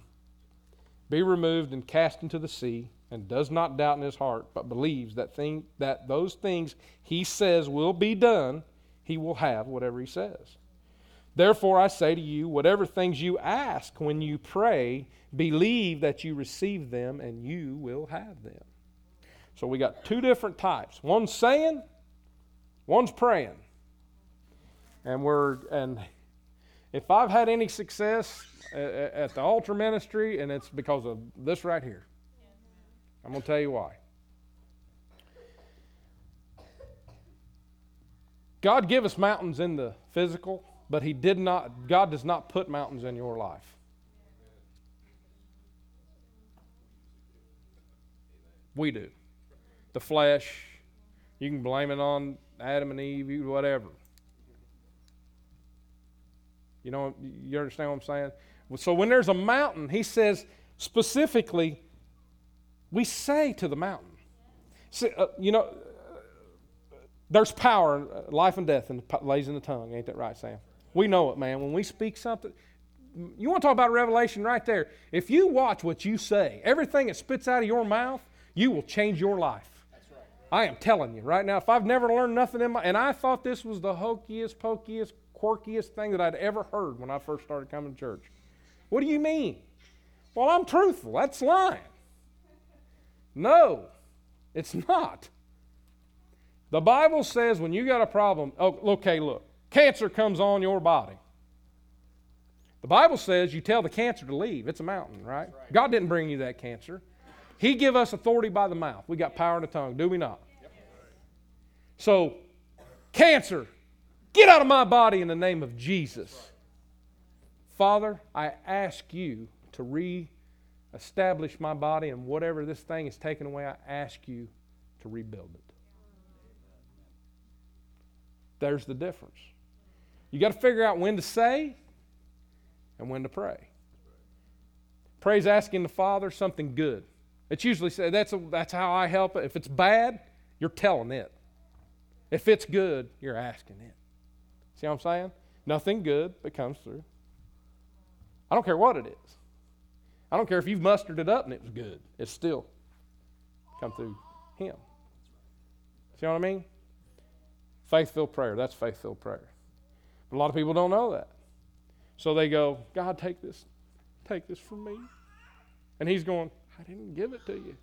be removed and cast into the sea, and does not doubt in his heart, but believes that thing that those things he says will be done, he will have whatever he says. Therefore, I say to you, whatever things you ask when you pray, believe that you receive them and you will have them. So we got two different types. One's saying, one's praying. And we're and if I've had any success at the altar ministry, and it's because of this right here. I'm going to tell you why. God give us mountains in the physical, but He did not, God does not put mountains in your life. We do. The flesh, you can blame it on Adam and Eve, whatever. You know, you understand what I'm saying? So when there's a mountain, he says specifically, we say to the mountain. See, uh, you know, there's power, uh, life and death, and lays in the tongue. Ain't that right, Sam? We know it, man. When we speak something, you want to talk about revelation right there. If you watch what you say, everything that spits out of your mouth, you will change your life. I am telling you right now, if I've never learned nothing in my, and I thought this was the hokiest, pokiest, quirkiest thing that I'd ever heard when I first started coming to church. What do you mean? Well, I'm truthful. That's lying. No, it's not. The Bible says when you got a problem, oh, okay, look, cancer comes on your body. The Bible says you tell the cancer to leave. It's a mountain, right? right. God didn't bring you that cancer. He give us authority by the mouth. We got power in the tongue, do we not? Yep. So, cancer, get out of my body in the name of Jesus. Father, I ask you to re-establish my body, and whatever this thing is taken away, I ask you to rebuild it. There's the difference. You got to figure out when to say and when to pray. Praise asking the Father something good. It's usually said that's, a, that's how I help it. If it's bad, you're telling it. If it's good, you're asking it. See what I'm saying? Nothing good that comes through. I don't care what it is. I don't care if you've mustered it up and it was good. It's still come through Him. See what I mean? Faith filled prayer. That's faith filled prayer. But a lot of people don't know that. So they go, God, take this. Take this from me. And He's going, I didn't give it to you.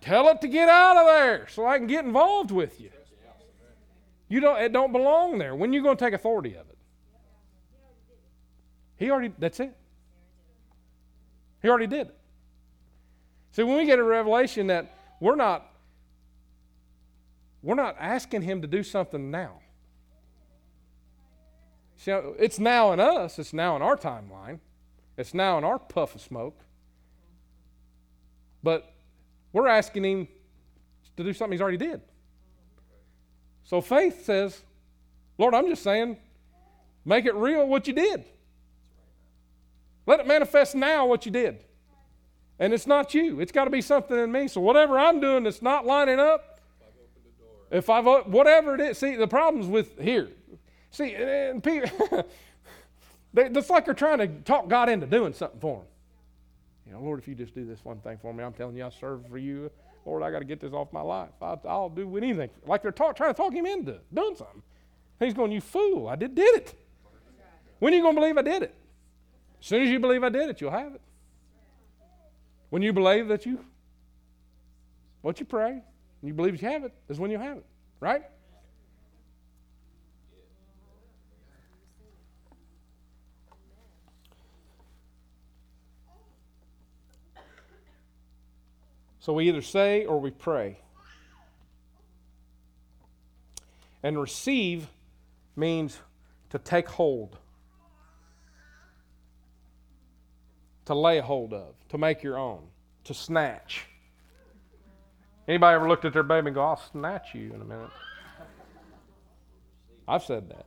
Tell it to get out of there so I can get involved with you. You don't, it don't belong there. When are you going to take authority of it? He already, that's it. He already did it. See, when we get a revelation that we're not, we're not asking him to do something now. See, it's now in us, it's now in our timeline, it's now in our puff of smoke. But we're asking him to do something he's already did. So faith says, Lord, I'm just saying, make it real what you did. Let it manifest now what you did. And it's not you. It's got to be something in me. So whatever I'm doing that's not lining up, if I've whatever it is, see the problems with here. See, and people, it's like they're trying to talk God into doing something for them. You know, Lord, if you just do this one thing for me, I'm telling you, I serve for you. Lord, I got to get this off my life. I, will do anything. Like they're talk, trying to talk him into doing something. He's going, you fool! I did did it. When are you going to believe I did it? As soon as you believe I did it, you'll have it. When you believe that you, what you pray, and you believe you have it, is when you have it, right? So we either say or we pray. And receive means to take hold. to lay hold of, to make your own, to snatch. Anybody ever looked at their baby and go, I'll snatch you in a minute? I've said that.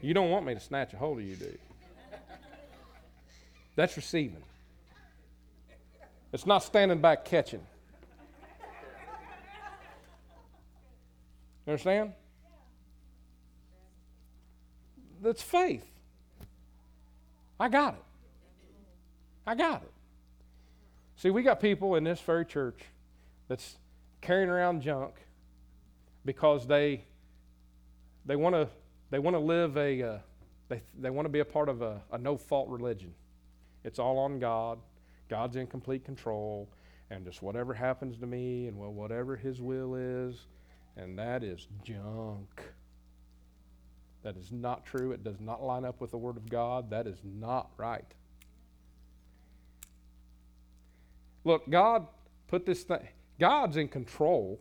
You don't want me to snatch a hold of you, do you? That's receiving. It's not standing back catching. You understand? That's faith. I got it. I got it. See, we got people in this very church that's carrying around junk because they they want to they want to live a, uh, they, they want to be a part of a, a no fault religion. It's all on God. God's in complete control. And just whatever happens to me and well, whatever His will is, and that is junk. That is not true. It does not line up with the Word of God. That is not right. Look, God put this thing, God's in control.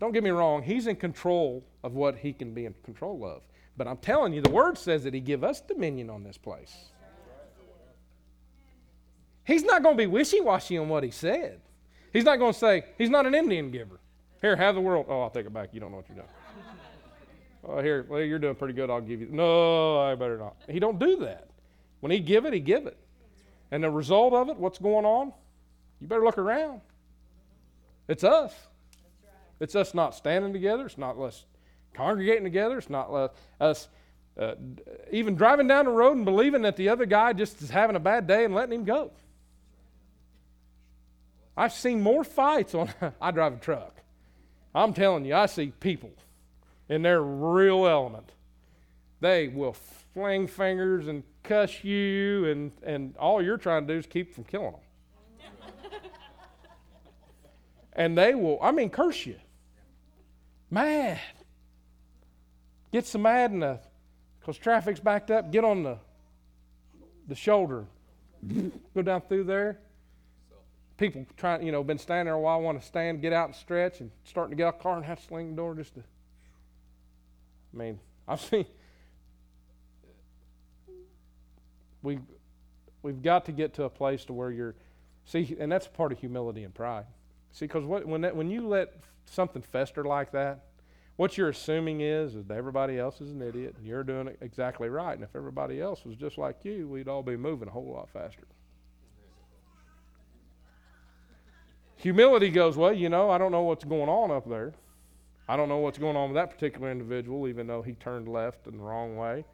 Don't get me wrong, He's in control of what He can be in control of. But I'm telling you, the Word says that He give us dominion on this place. He's not going to be wishy washy on what He said. He's not going to say, He's not an Indian giver. Here, have the world. Oh, I'll take it back. You don't know what you're doing. Oh, here, well, you're doing pretty good. I'll give you. No, I better not. He don't do that. When he give it, he give it. And the result of it, what's going on? You better look around. It's us. It's us not standing together. It's not us congregating together. It's not us uh, even driving down the road and believing that the other guy just is having a bad day and letting him go. I've seen more fights on. I drive a truck. I'm telling you, I see people in their real element. They will fling fingers and cuss you, and, and all you're trying to do is keep from killing them. and they will, I mean, curse you. Mad. Get some mad the, because traffic's backed up, get on the, the shoulder. Go down through there people trying, you know, been standing there a while, want to stand, get out and stretch, and starting to get out the car and have to sling the door just to. I mean, I've seen. We, we've got to get to a place to where you're, see, and that's part of humility and pride. See, because when that, when you let something fester like that, what you're assuming is, is that everybody else is an idiot and you're doing it exactly right. And if everybody else was just like you, we'd all be moving a whole lot faster. Humility goes, well, you know, I don't know what's going on up there. I don't know what's going on with that particular individual, even though he turned left in the wrong way.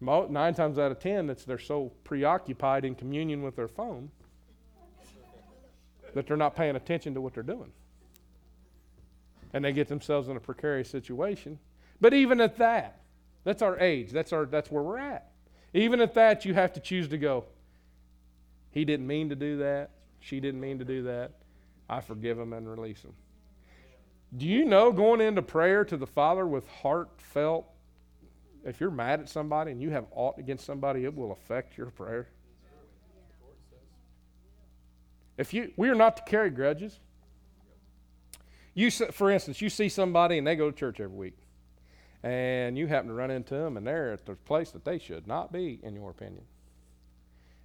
Nine times out of ten, it's they're so preoccupied in communion with their phone that they're not paying attention to what they're doing. And they get themselves in a precarious situation. But even at that, that's our age. That's our that's where we're at. Even at that, you have to choose to go. He didn't mean to do that. She didn't mean to do that. I forgive them and release them. Do you know going into prayer to the Father with heartfelt, if you're mad at somebody and you have aught against somebody, it will affect your prayer? If you, we are not to carry grudges. You, for instance, you see somebody and they go to church every week, and you happen to run into them and they're at the place that they should not be, in your opinion,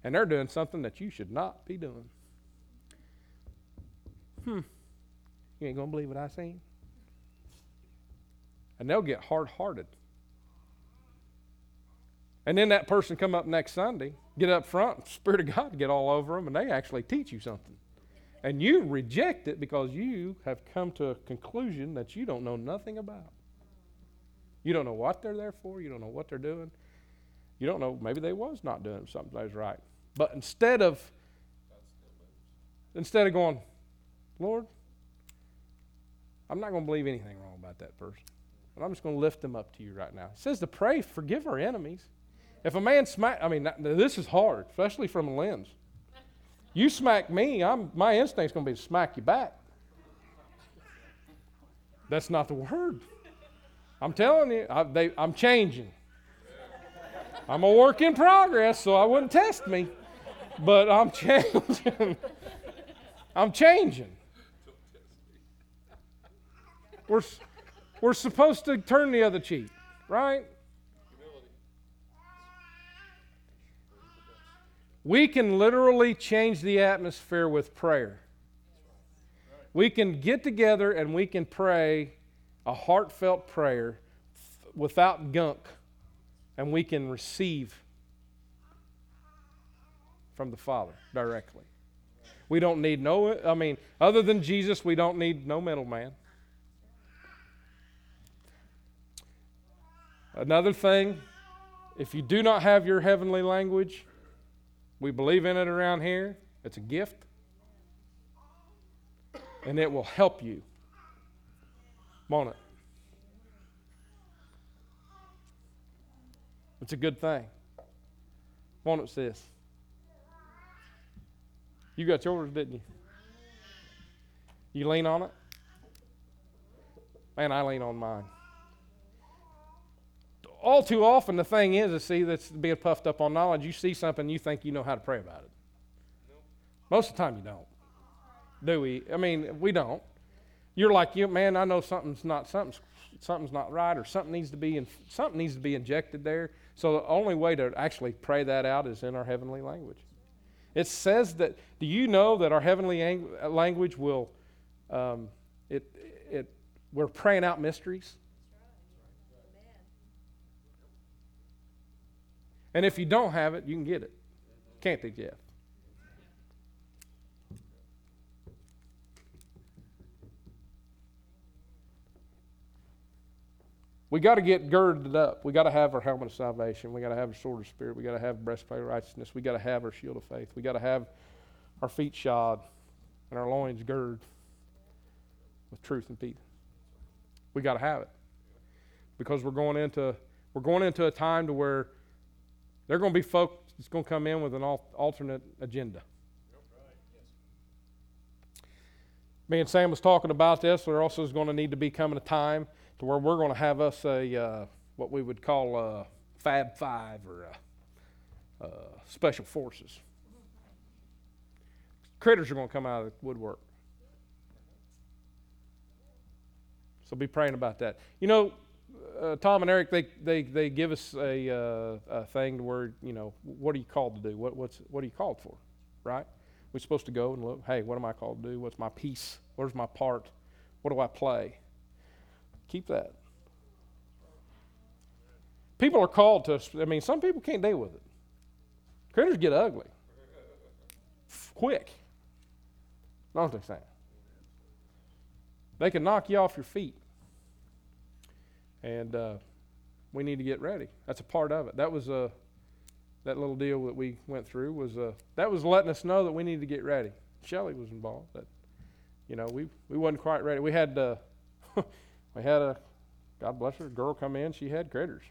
and they're doing something that you should not be doing hmm, you ain't going to believe what I seen. And they'll get hard hearted. And then that person come up next Sunday, get up front, Spirit of God get all over them, and they actually teach you something. And you reject it because you have come to a conclusion that you don't know nothing about. You don't know what they're there for. You don't know what they're doing. You don't know, maybe they was not doing something that was right. But instead of instead of going, Lord, I'm not going to believe anything wrong about that person. But I'm just going to lift them up to you right now. It says to pray, forgive our enemies. If a man smack, I mean, this is hard, especially from a lens. You smack me, I'm, my instinct's going to be to smack you back. That's not the word. I'm telling you, I, they, I'm changing. I'm a work in progress, so I wouldn't test me. But I'm changing. I'm changing. We're, we're supposed to turn the other cheek, right? We can literally change the atmosphere with prayer. We can get together and we can pray a heartfelt prayer without gunk, and we can receive from the Father directly. We don't need no, I mean, other than Jesus, we don't need no middleman. Another thing, if you do not have your heavenly language, we believe in it around here. It's a gift. And it will help you. Won't it? It's a good thing. One it says. You got yours, didn't you? You lean on it? Man, I lean on mine. All too often, the thing is, is see, that's being puffed up on knowledge. You see something, you think you know how to pray about it. Most of the time, you don't. Do we? I mean, we don't. You're like, you man, I know something's not something's something's not right, or something needs to be in, something needs to be injected there. So the only way to actually pray that out is in our heavenly language. It says that. Do you know that our heavenly ang- language will? Um, it it we're praying out mysteries. And if you don't have it, you can get it. Can't they, Jeff? We got to get girded up. We got to have our helmet of salvation. We got to have our sword of spirit. We got to have breastplate of righteousness. We got to have our shield of faith. We got to have our feet shod and our loins girded with truth and peace. We got to have it because we're going into we're going into a time to where they're going to be folks that's going to come in with an alternate agenda. Me and Sam was talking about this. There also is going to need to be coming a time to where we're going to have us a uh, what we would call a Fab Five or a, a Special Forces. Critters are going to come out of the woodwork. So be praying about that. You know, uh, Tom and Eric, they, they, they give us a, uh, a thing where, you know, what are you called to do? What, what's, what are you called for? Right? We're supposed to go and look, hey, what am I called to do? What's my piece? Where's my part? What do I play? Keep that. People are called to, I mean, some people can't deal with it. Critters get ugly quick. Don't they say? They can knock you off your feet. And uh, we need to get ready. That's a part of it. That was a, uh, that little deal that we went through was uh, that was letting us know that we need to get ready. Shelley was involved. but you know we we wasn't quite ready. We had uh, we had a God bless her girl come in. She had critters,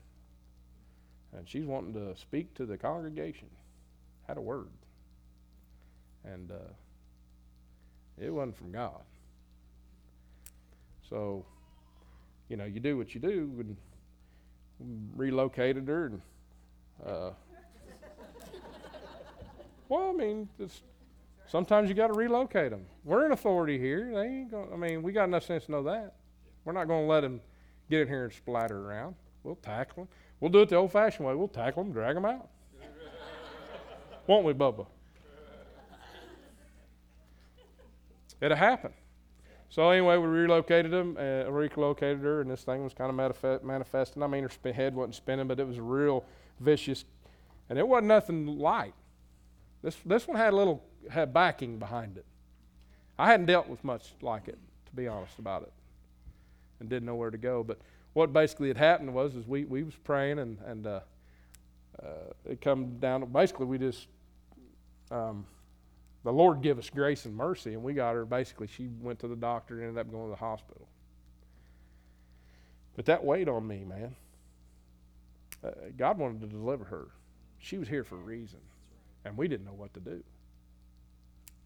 and she's wanting to speak to the congregation. Had a word, and uh, it wasn't from God. So, you know, you do what you do, and relocated her, and uh, well, I mean, sometimes you got to relocate them. We're in authority here. They ain't going. I mean, we got enough sense to know that. We're not going to let them get in here and splatter around. We'll tackle them. We'll do it the old-fashioned way. We'll tackle them, drag them out. Won't we, Bubba? It'll happen. So anyway, we relocated them, uh, relocated her, and this thing was kind of manifest, manifesting. I mean, her head wasn't spinning, but it was real vicious, and it wasn't nothing light. This this one had a little had backing behind it. I hadn't dealt with much like it, to be honest about it and didn't know where to go. But what basically had happened was is we, we was praying and, and uh, uh, it come down basically we just um, the Lord give us grace and mercy and we got her basically she went to the doctor and ended up going to the hospital. But that weighed on me, man. Uh, God wanted to deliver her. She was here for a reason, and we didn't know what to do.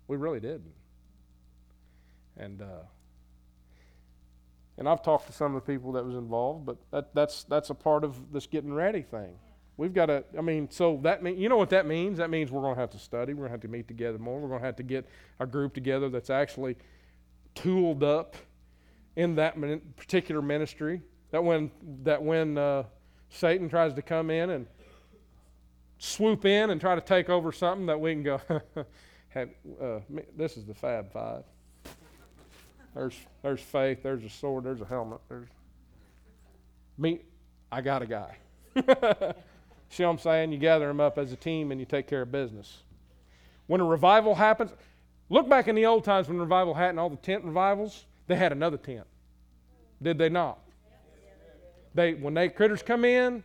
We really didn't. And uh, and I've talked to some of the people that was involved, but that, that's that's a part of this getting ready thing. We've got to. I mean, so that mean you know what that means? That means we're going to have to study. We're going to have to meet together more. We're going to have to get a group together that's actually tooled up in that particular ministry. That when that when uh, Satan tries to come in and swoop in and try to take over something, that we can go. have, uh, this is the Fab Five. There's there's faith. There's a sword. There's a helmet. There's me. I got a guy. See what I'm saying? You gather them up as a team and you take care of business. When a revival happens, look back in the old times when revival happened, all the tent revivals, they had another tent. Did they not? They when they critters come in,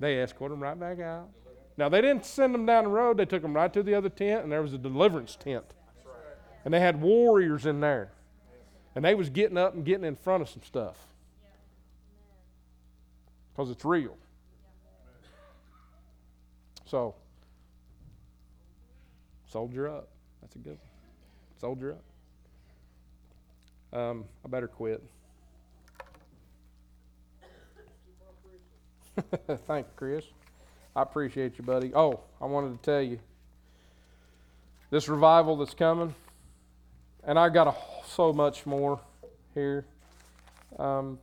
they escort them right back out. Now they didn't send them down the road; they took them right to the other tent, and there was a deliverance tent, and they had warriors in there. And they was getting up and getting in front of some stuff. Because it's real. So, soldier up. That's a good one. Soldier up. Um, I better quit. Thank you, Chris. I appreciate you, buddy. Oh, I wanted to tell you this revival that's coming, and I've got a, so much more here. Um,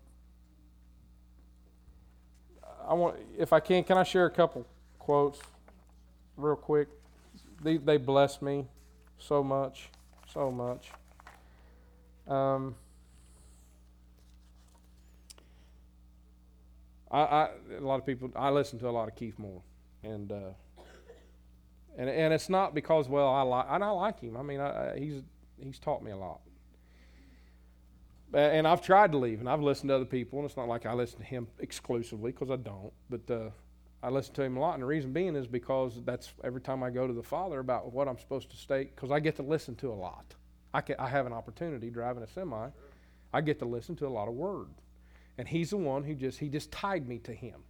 I want, if I can, can I share a couple quotes real quick? They, they bless me so much, so much. Um, I, I, a lot of people, I listen to a lot of Keith Moore, and uh, and and it's not because well I like and I like him. I mean, I, I, he's he's taught me a lot. And I've tried to leave, and I've listened to other people, and it's not like I listen to him exclusively because I don't, but uh, I listen to him a lot. And the reason being is because that's every time I go to the Father about what I'm supposed to state, because I get to listen to a lot. I, can, I have an opportunity driving a semi, I get to listen to a lot of Word, and He's the one who just He just tied me to Him.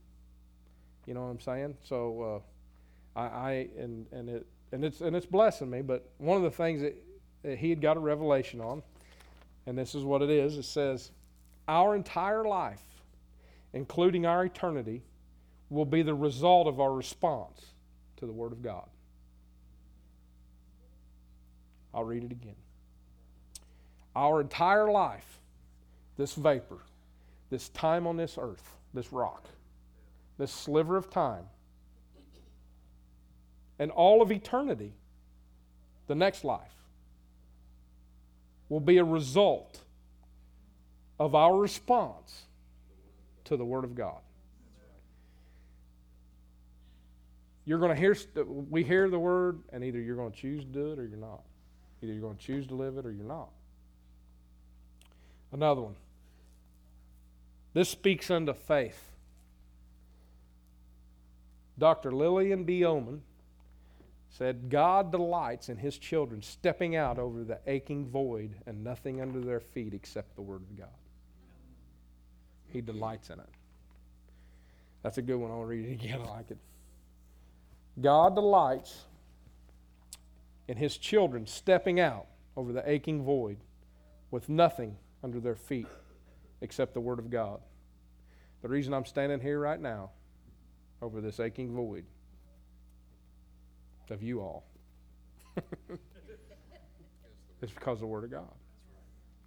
You know what I'm saying? So uh, I, I and and it and it's and it's blessing me. But one of the things that, that He had got a revelation on and this is what it is it says, Our entire life, including our eternity, will be the result of our response to the Word of God. I'll read it again. Our entire life, this vapor, this time on this earth, this rock, this sliver of time, and all of eternity, the next life, will be a result of our response to the Word of God. You're going to hear, we hear the Word, and either you're going to choose to do it or you're not. Either you're going to choose to live it or you're not. Another one. This speaks unto faith. Dr. Lillian B. Yeomans said, God delights in his children stepping out over the aching void and nothing under their feet except the Word of God. He delights in it. That's a good one. I'll read it again. I like it. God delights in his children stepping out over the aching void with nothing under their feet except the Word of God. The reason I'm standing here right now over this aching void of you all. it's because of the Word of God.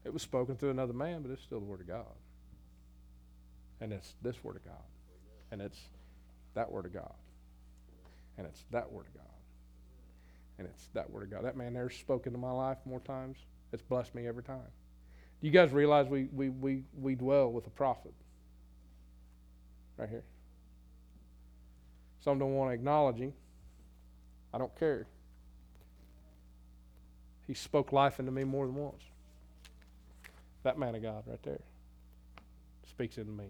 It was spoken through another man, but it's still the Word of God. And it's this Word of God. And it's that Word of God. And it's that Word of God. And it's that Word of God. That man there's spoken to my life more times. It's blessed me every time. Do you guys realize we, we, we, we dwell with a prophet? Right here. Some don't want to acknowledge him. I don't care. He spoke life into me more than once. That man of God right there speaks into me.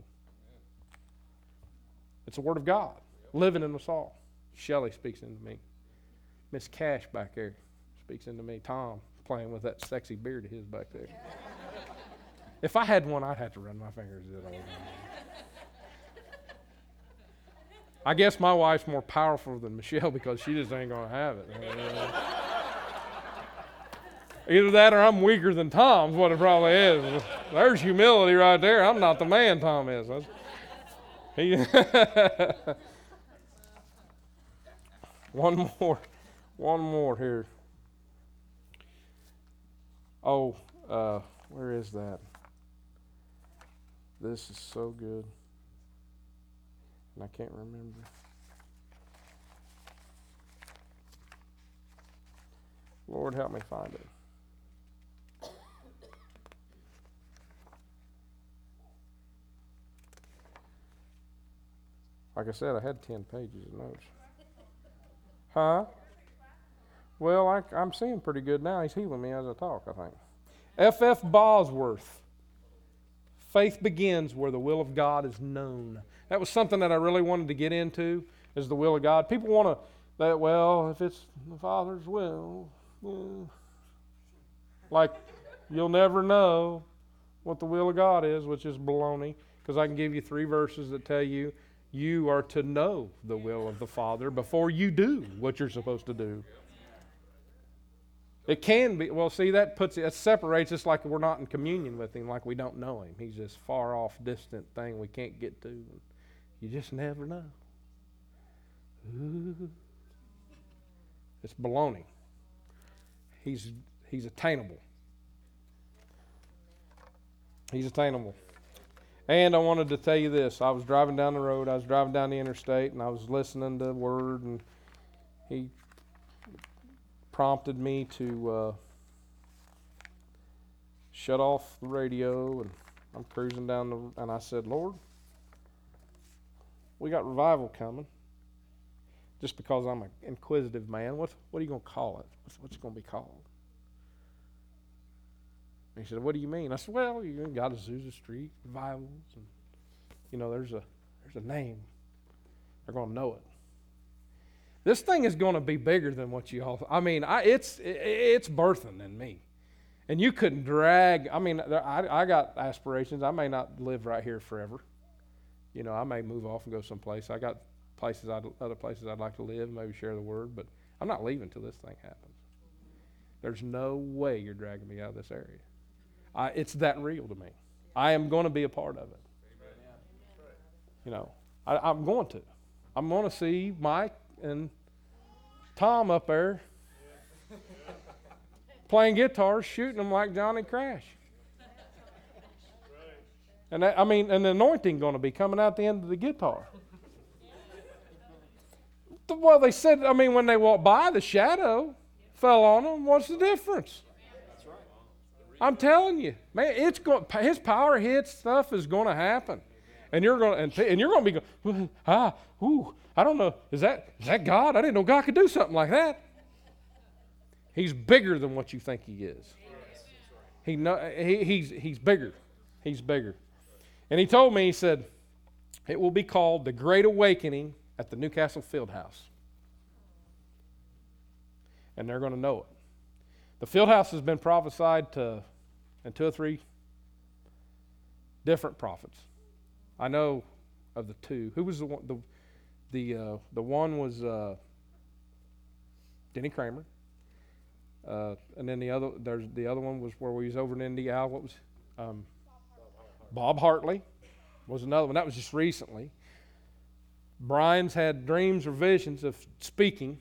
It's the Word of God living in us all. Shelley speaks into me. Miss Cash back there speaks into me. Tom playing with that sexy beard of his back there. if I had one, I'd have to run my fingers in it all. I guess my wife's more powerful than Michelle because she just ain't to have it. Either that or I'm weaker than Tom's, what it probably is. There's humility right there. I'm not the man Tom is. He one more. One more here. Oh, uh, where is that? This is so good and I can't remember. Lord, help me find it. Like I said, I had 10 pages of notes. Huh? Well, I, am seeing pretty good now. He's healing me as I talk, I think. F.F. Bosworth. Faith begins where the will of God is known. That was something that I really wanted to get into, is the will of God. People want to, that, well, if it's the Father's will, well, like you'll never know what the will of God is, which is baloney, because I can give you three verses that tell you You are to know the will of the Father before you do what you're supposed to do. It can be. Well, see, that puts it, that separates us like we're not in communion with Him, like we don't know Him. He's this far off, distant thing we can't get to. You just never know. Ooh. It's baloney. He's he's attainable. He's attainable. And I wanted to tell you this. I was driving down the road. I was driving down the interstate, and I was listening to the Word, and he prompted me to uh, shut off the radio, and I'm cruising down the, and I said, Lord, we got revival coming. Just because I'm an inquisitive man, what what are you going to call it? What's, what's it going to be called? And he said, "What do you mean?" I said, "Well, you got Azusa Street revivals, and you know, there's a there's a name. They're to know it. This thing is going to be bigger than what you all. I mean, I, it's it's birthing in me, and you couldn't drag. I mean, I I got aspirations. I may not live right here forever. You know, I may move off and go someplace. I got places, I'd, other places I'd like to live, maybe share the word, but I'm not leaving till this thing happens. There's no way you're dragging me out of this area. I, it's that real to me. I am going to be a part of it. You know, I, I'm going to. I'm going to see Mike and Tom up there playing guitars, shooting them like Johnny Crash. And that, I mean, the anointing going to be coming out the end of the guitar. Well, they said, I mean, when they walked by, the shadow fell on them. What's the difference? I'm telling you, man, it's going. His power hits stuff is going to happen, and you're going and, and you're going to be going. Ah, ooh, I don't know. Is that is that God? I didn't know God could do something like that. He's bigger than what you think He is. He, know, he he's he's bigger. He's bigger. And He told me, He said, it will be called the Great Awakening at the New Castle Field House. And they're going to know it. The field house has been prophesied to, and two or three different prophets. I know of the two. Who was the one? The, the, uh, the one was uh, Denny Kramer. Uh, and then the other, there's the other one was where we was over in India. What was um, Bob Hartley was another one. That was just recently. Brian's had dreams or visions of speaking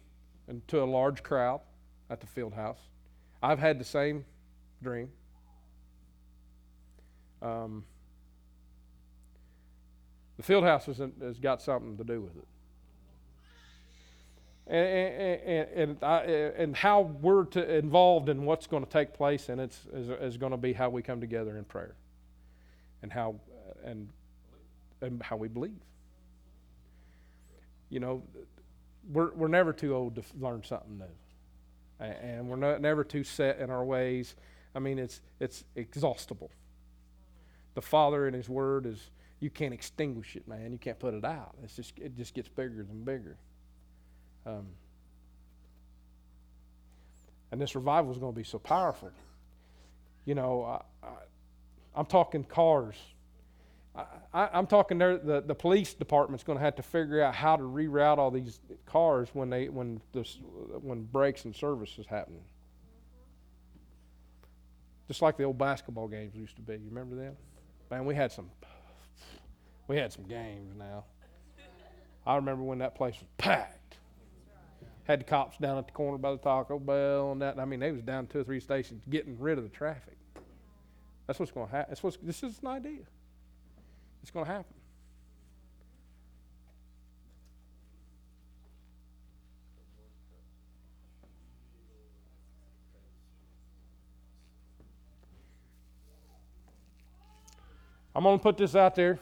to a large crowd at the field house. I've had the same dream. Um, the field house has, has, got something to do with it. And, and, and, I, and, how we're to, involved in what's going to take place and it's is, is going to be how we come together in prayer and how and, and how we believe you know, we're, we're never too old to learn something new. And we're not, never too set in our ways. I mean, it's, it's exhaustible. The Father in His Word is, you can't extinguish it, man. You can't put it out. It's just, it just gets bigger and bigger. Um, and this revival is going to be so powerful. You know, I, I, I'm talking cars I, am talking there. The, the police department's going to have to figure out how to reroute all these cars when they when this when breaks and services happen. Just like the old basketball games used to be. You remember them? Man, we had some. We had some games now. I remember when that place was packed. Had the cops down at the corner by the Taco Bell and that. I mean, they was down two or three stations getting rid of the traffic. That's what's going to happen. This is an idea. It's going to happen. I'm going to put this out there.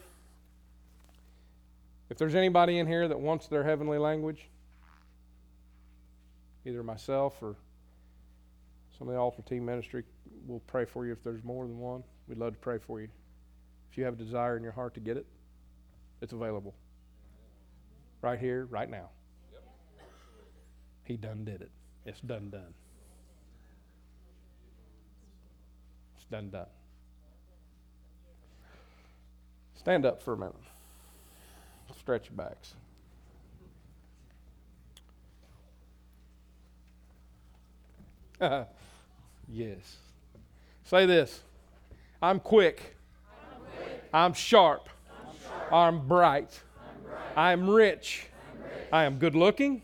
If there's anybody in here that wants their heavenly language, either myself or some of the altar team ministry will pray for you if there's more than one. We'd love to pray for you. If you have a desire in your heart to get it, it's available. Right here, right now. He done did it. It's done done. It's done done. Stand up for a minute. Stretch your backs. yes. Say this I'm quick. I'm, sharp. I'm sharp. I'm bright. I'm, bright. I'm, rich. I'm rich. I am good looking.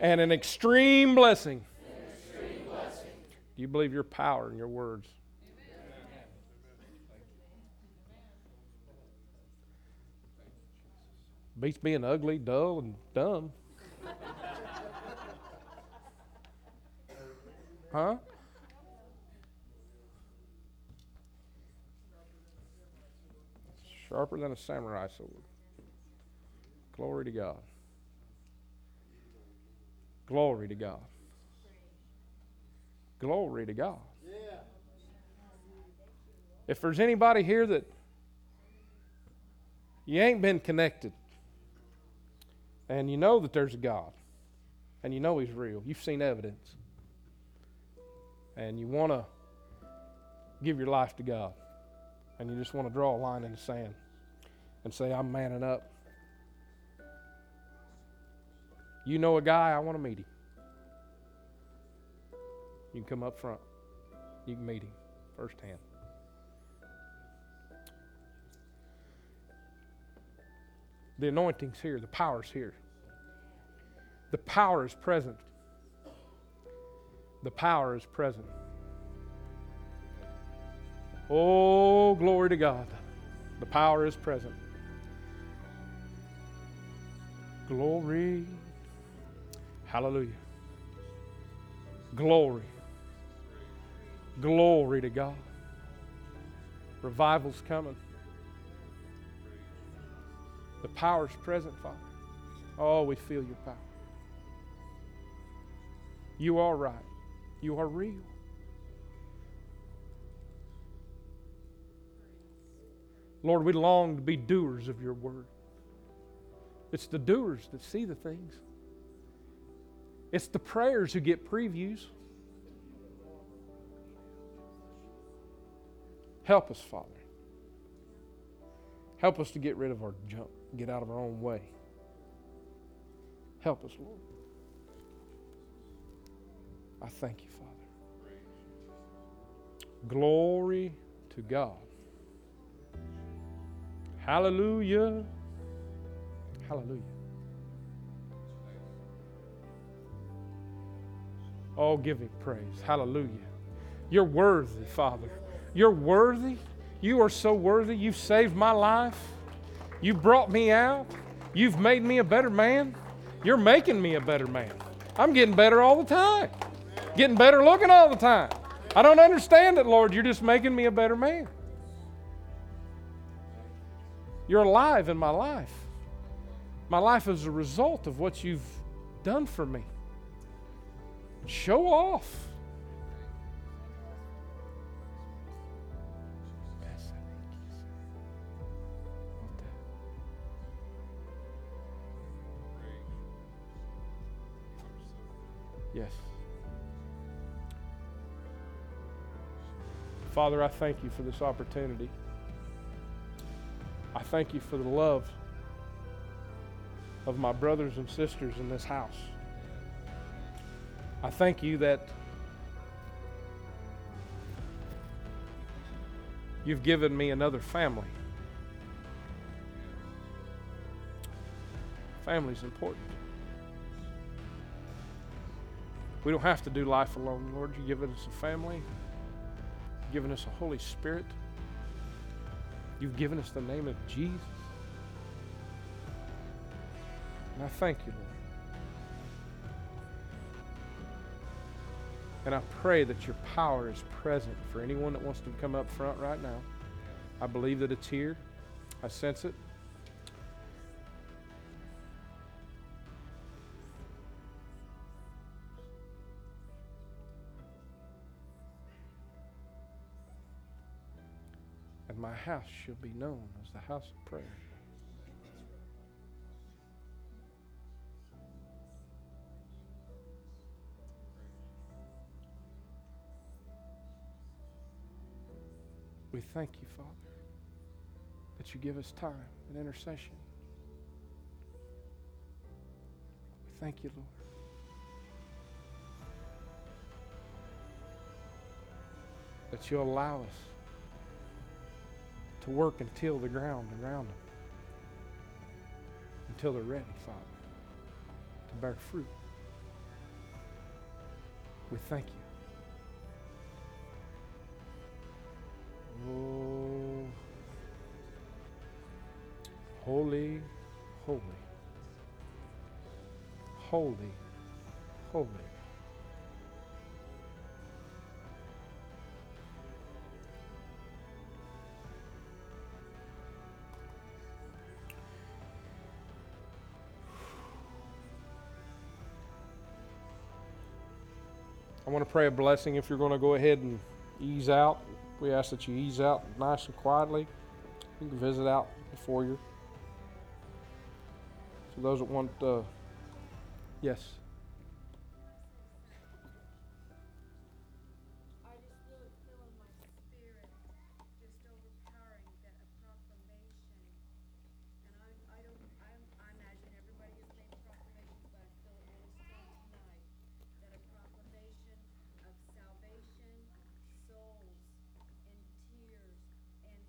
And an extreme blessing. An extreme blessing. Do you believe your power in your words? Beats being ugly, dull, and dumb. huh? Sharper than a samurai sword. Glory to God. Glory to God. Glory to God. If there's anybody here that you ain't been connected, and you know that there's a God, and you know He's real, you've seen evidence, and you want to give your life to God, and you just want to draw a line in the sand and say, I'm manning up. You know a guy, I want to meet him. You can come up front. You can meet him firsthand. The anointing's here, the power's here. The power is present. The power is present. Oh, glory to God. The power is present. Glory. Hallelujah. Glory. Glory to God. Revival's coming. The power's present, Father. Oh, we feel your power. You are right. You are real. Lord, we long to be doers of your word. It's the doers that see the things. It's the prayers who get previews. Help us, Father. Help us to get rid of our junk, get out of our own way. Help us, Lord. I thank you, Father. Glory to God. Hallelujah. Hallelujah. Give him praise. Hallelujah. You're worthy, Father. You're worthy. You are so worthy. You've saved my life. You brought me out. You've made me a better man. You're making me a better man. I'm getting better all the time, getting better looking all the time. I don't understand it, Lord. You're just making me a better man. You're alive in my life. My life is a result of what you've done for me. Show off. Yes. Father, I thank you for this opportunity. I thank you for the love of my brothers and sisters in this house. I thank you that you've given me another family. Family's important. We don't have to do life alone, Lord. You've given us a family, you've given us a Holy Spirit, you've given us the name of Jesus. And I thank you, Lord. And I pray that your power is present for anyone that wants to come up front right now. I believe that it's here. I sense it. And my house shall be known as the house of prayer. thank you, Father, that you give us time and intercession. We thank you, Lord. That you allow us to work and till the ground around them until they're ready, Father, to bear fruit. We thank you. Oh, holy, holy, holy, holy. I want to pray a blessing if you're going to go ahead and ease out. We ask that you ease out nice and quietly. You can visit out before you. For those that want, uh, yes. I just feel it fill in my spirit, just overpowering that a proclamation. And I, I don't, I, I imagine everybody has made proclamations, but I feel it really strong tonight. That a proclamation of salvation, souls, and tears, and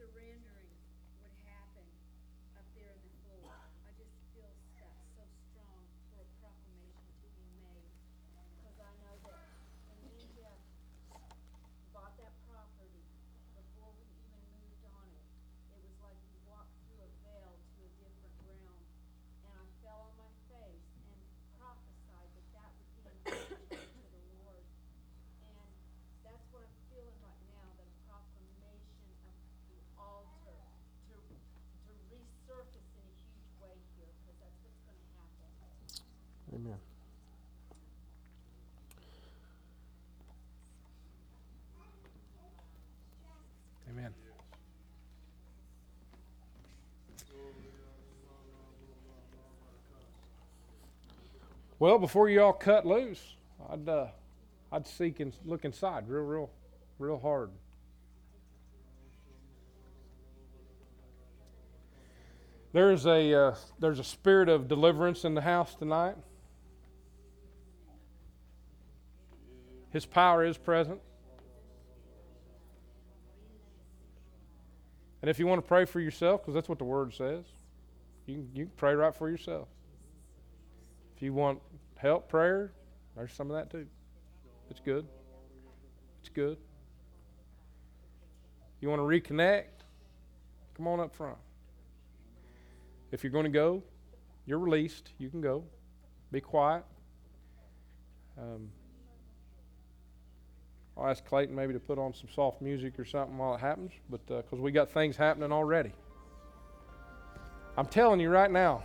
surrendering would happen up there in the floor. I just feel that so strong for a proclamation to be made. Cause I know that when me and Jeff bought that property, before we even moved on it, it was like we walked through a veil to a different realm. And I fell on my face and prophesied that that would be engagement to the Lord. And that's what I'm feeling right now, the proclamation of the altar to, to resurface in a huge way here, cause that's what's gonna happen. Amen. Amen. Well, before you all cut loose, I'd uh, I'd seek and look inside real, real, real hard. There's a uh, there's a spirit of deliverance in the house tonight. His power is present. And if you want to pray for yourself, because that's what the word says, you can, you can pray right for yourself. If you want help, prayer, there's some of that too. It's good. It's good. You want to reconnect? Come on up front. If you're going to go, you're released. You can go. Be quiet. Um, I'll ask Clayton maybe to put on some soft music or something while it happens, but because we got things happening already. I'm telling you right now.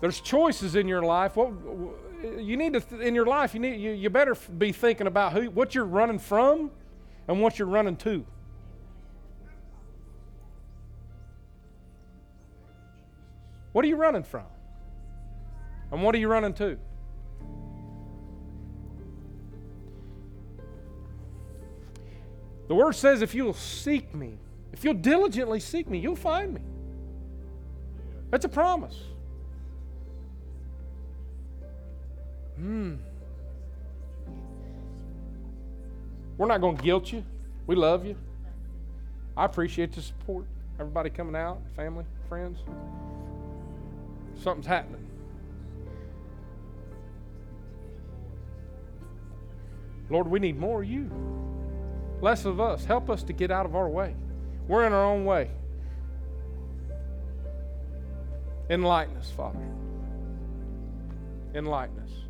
There's choices in your life. What you need to in your life, you need you, you better be thinking about who what you're running from and what you're running to. What are you running from? And what are you running to? The word says if you'll seek me, if you'll diligently seek me, you'll find me. That's a promise. Hmm. We're not going to guilt you. We love you. I appreciate the support. Everybody coming out, family, friends. Something's happening. Lord, we need more of you, less of us. Help us to get out of our way. We're in our own way. Enlighten us, Father. Enlighten us.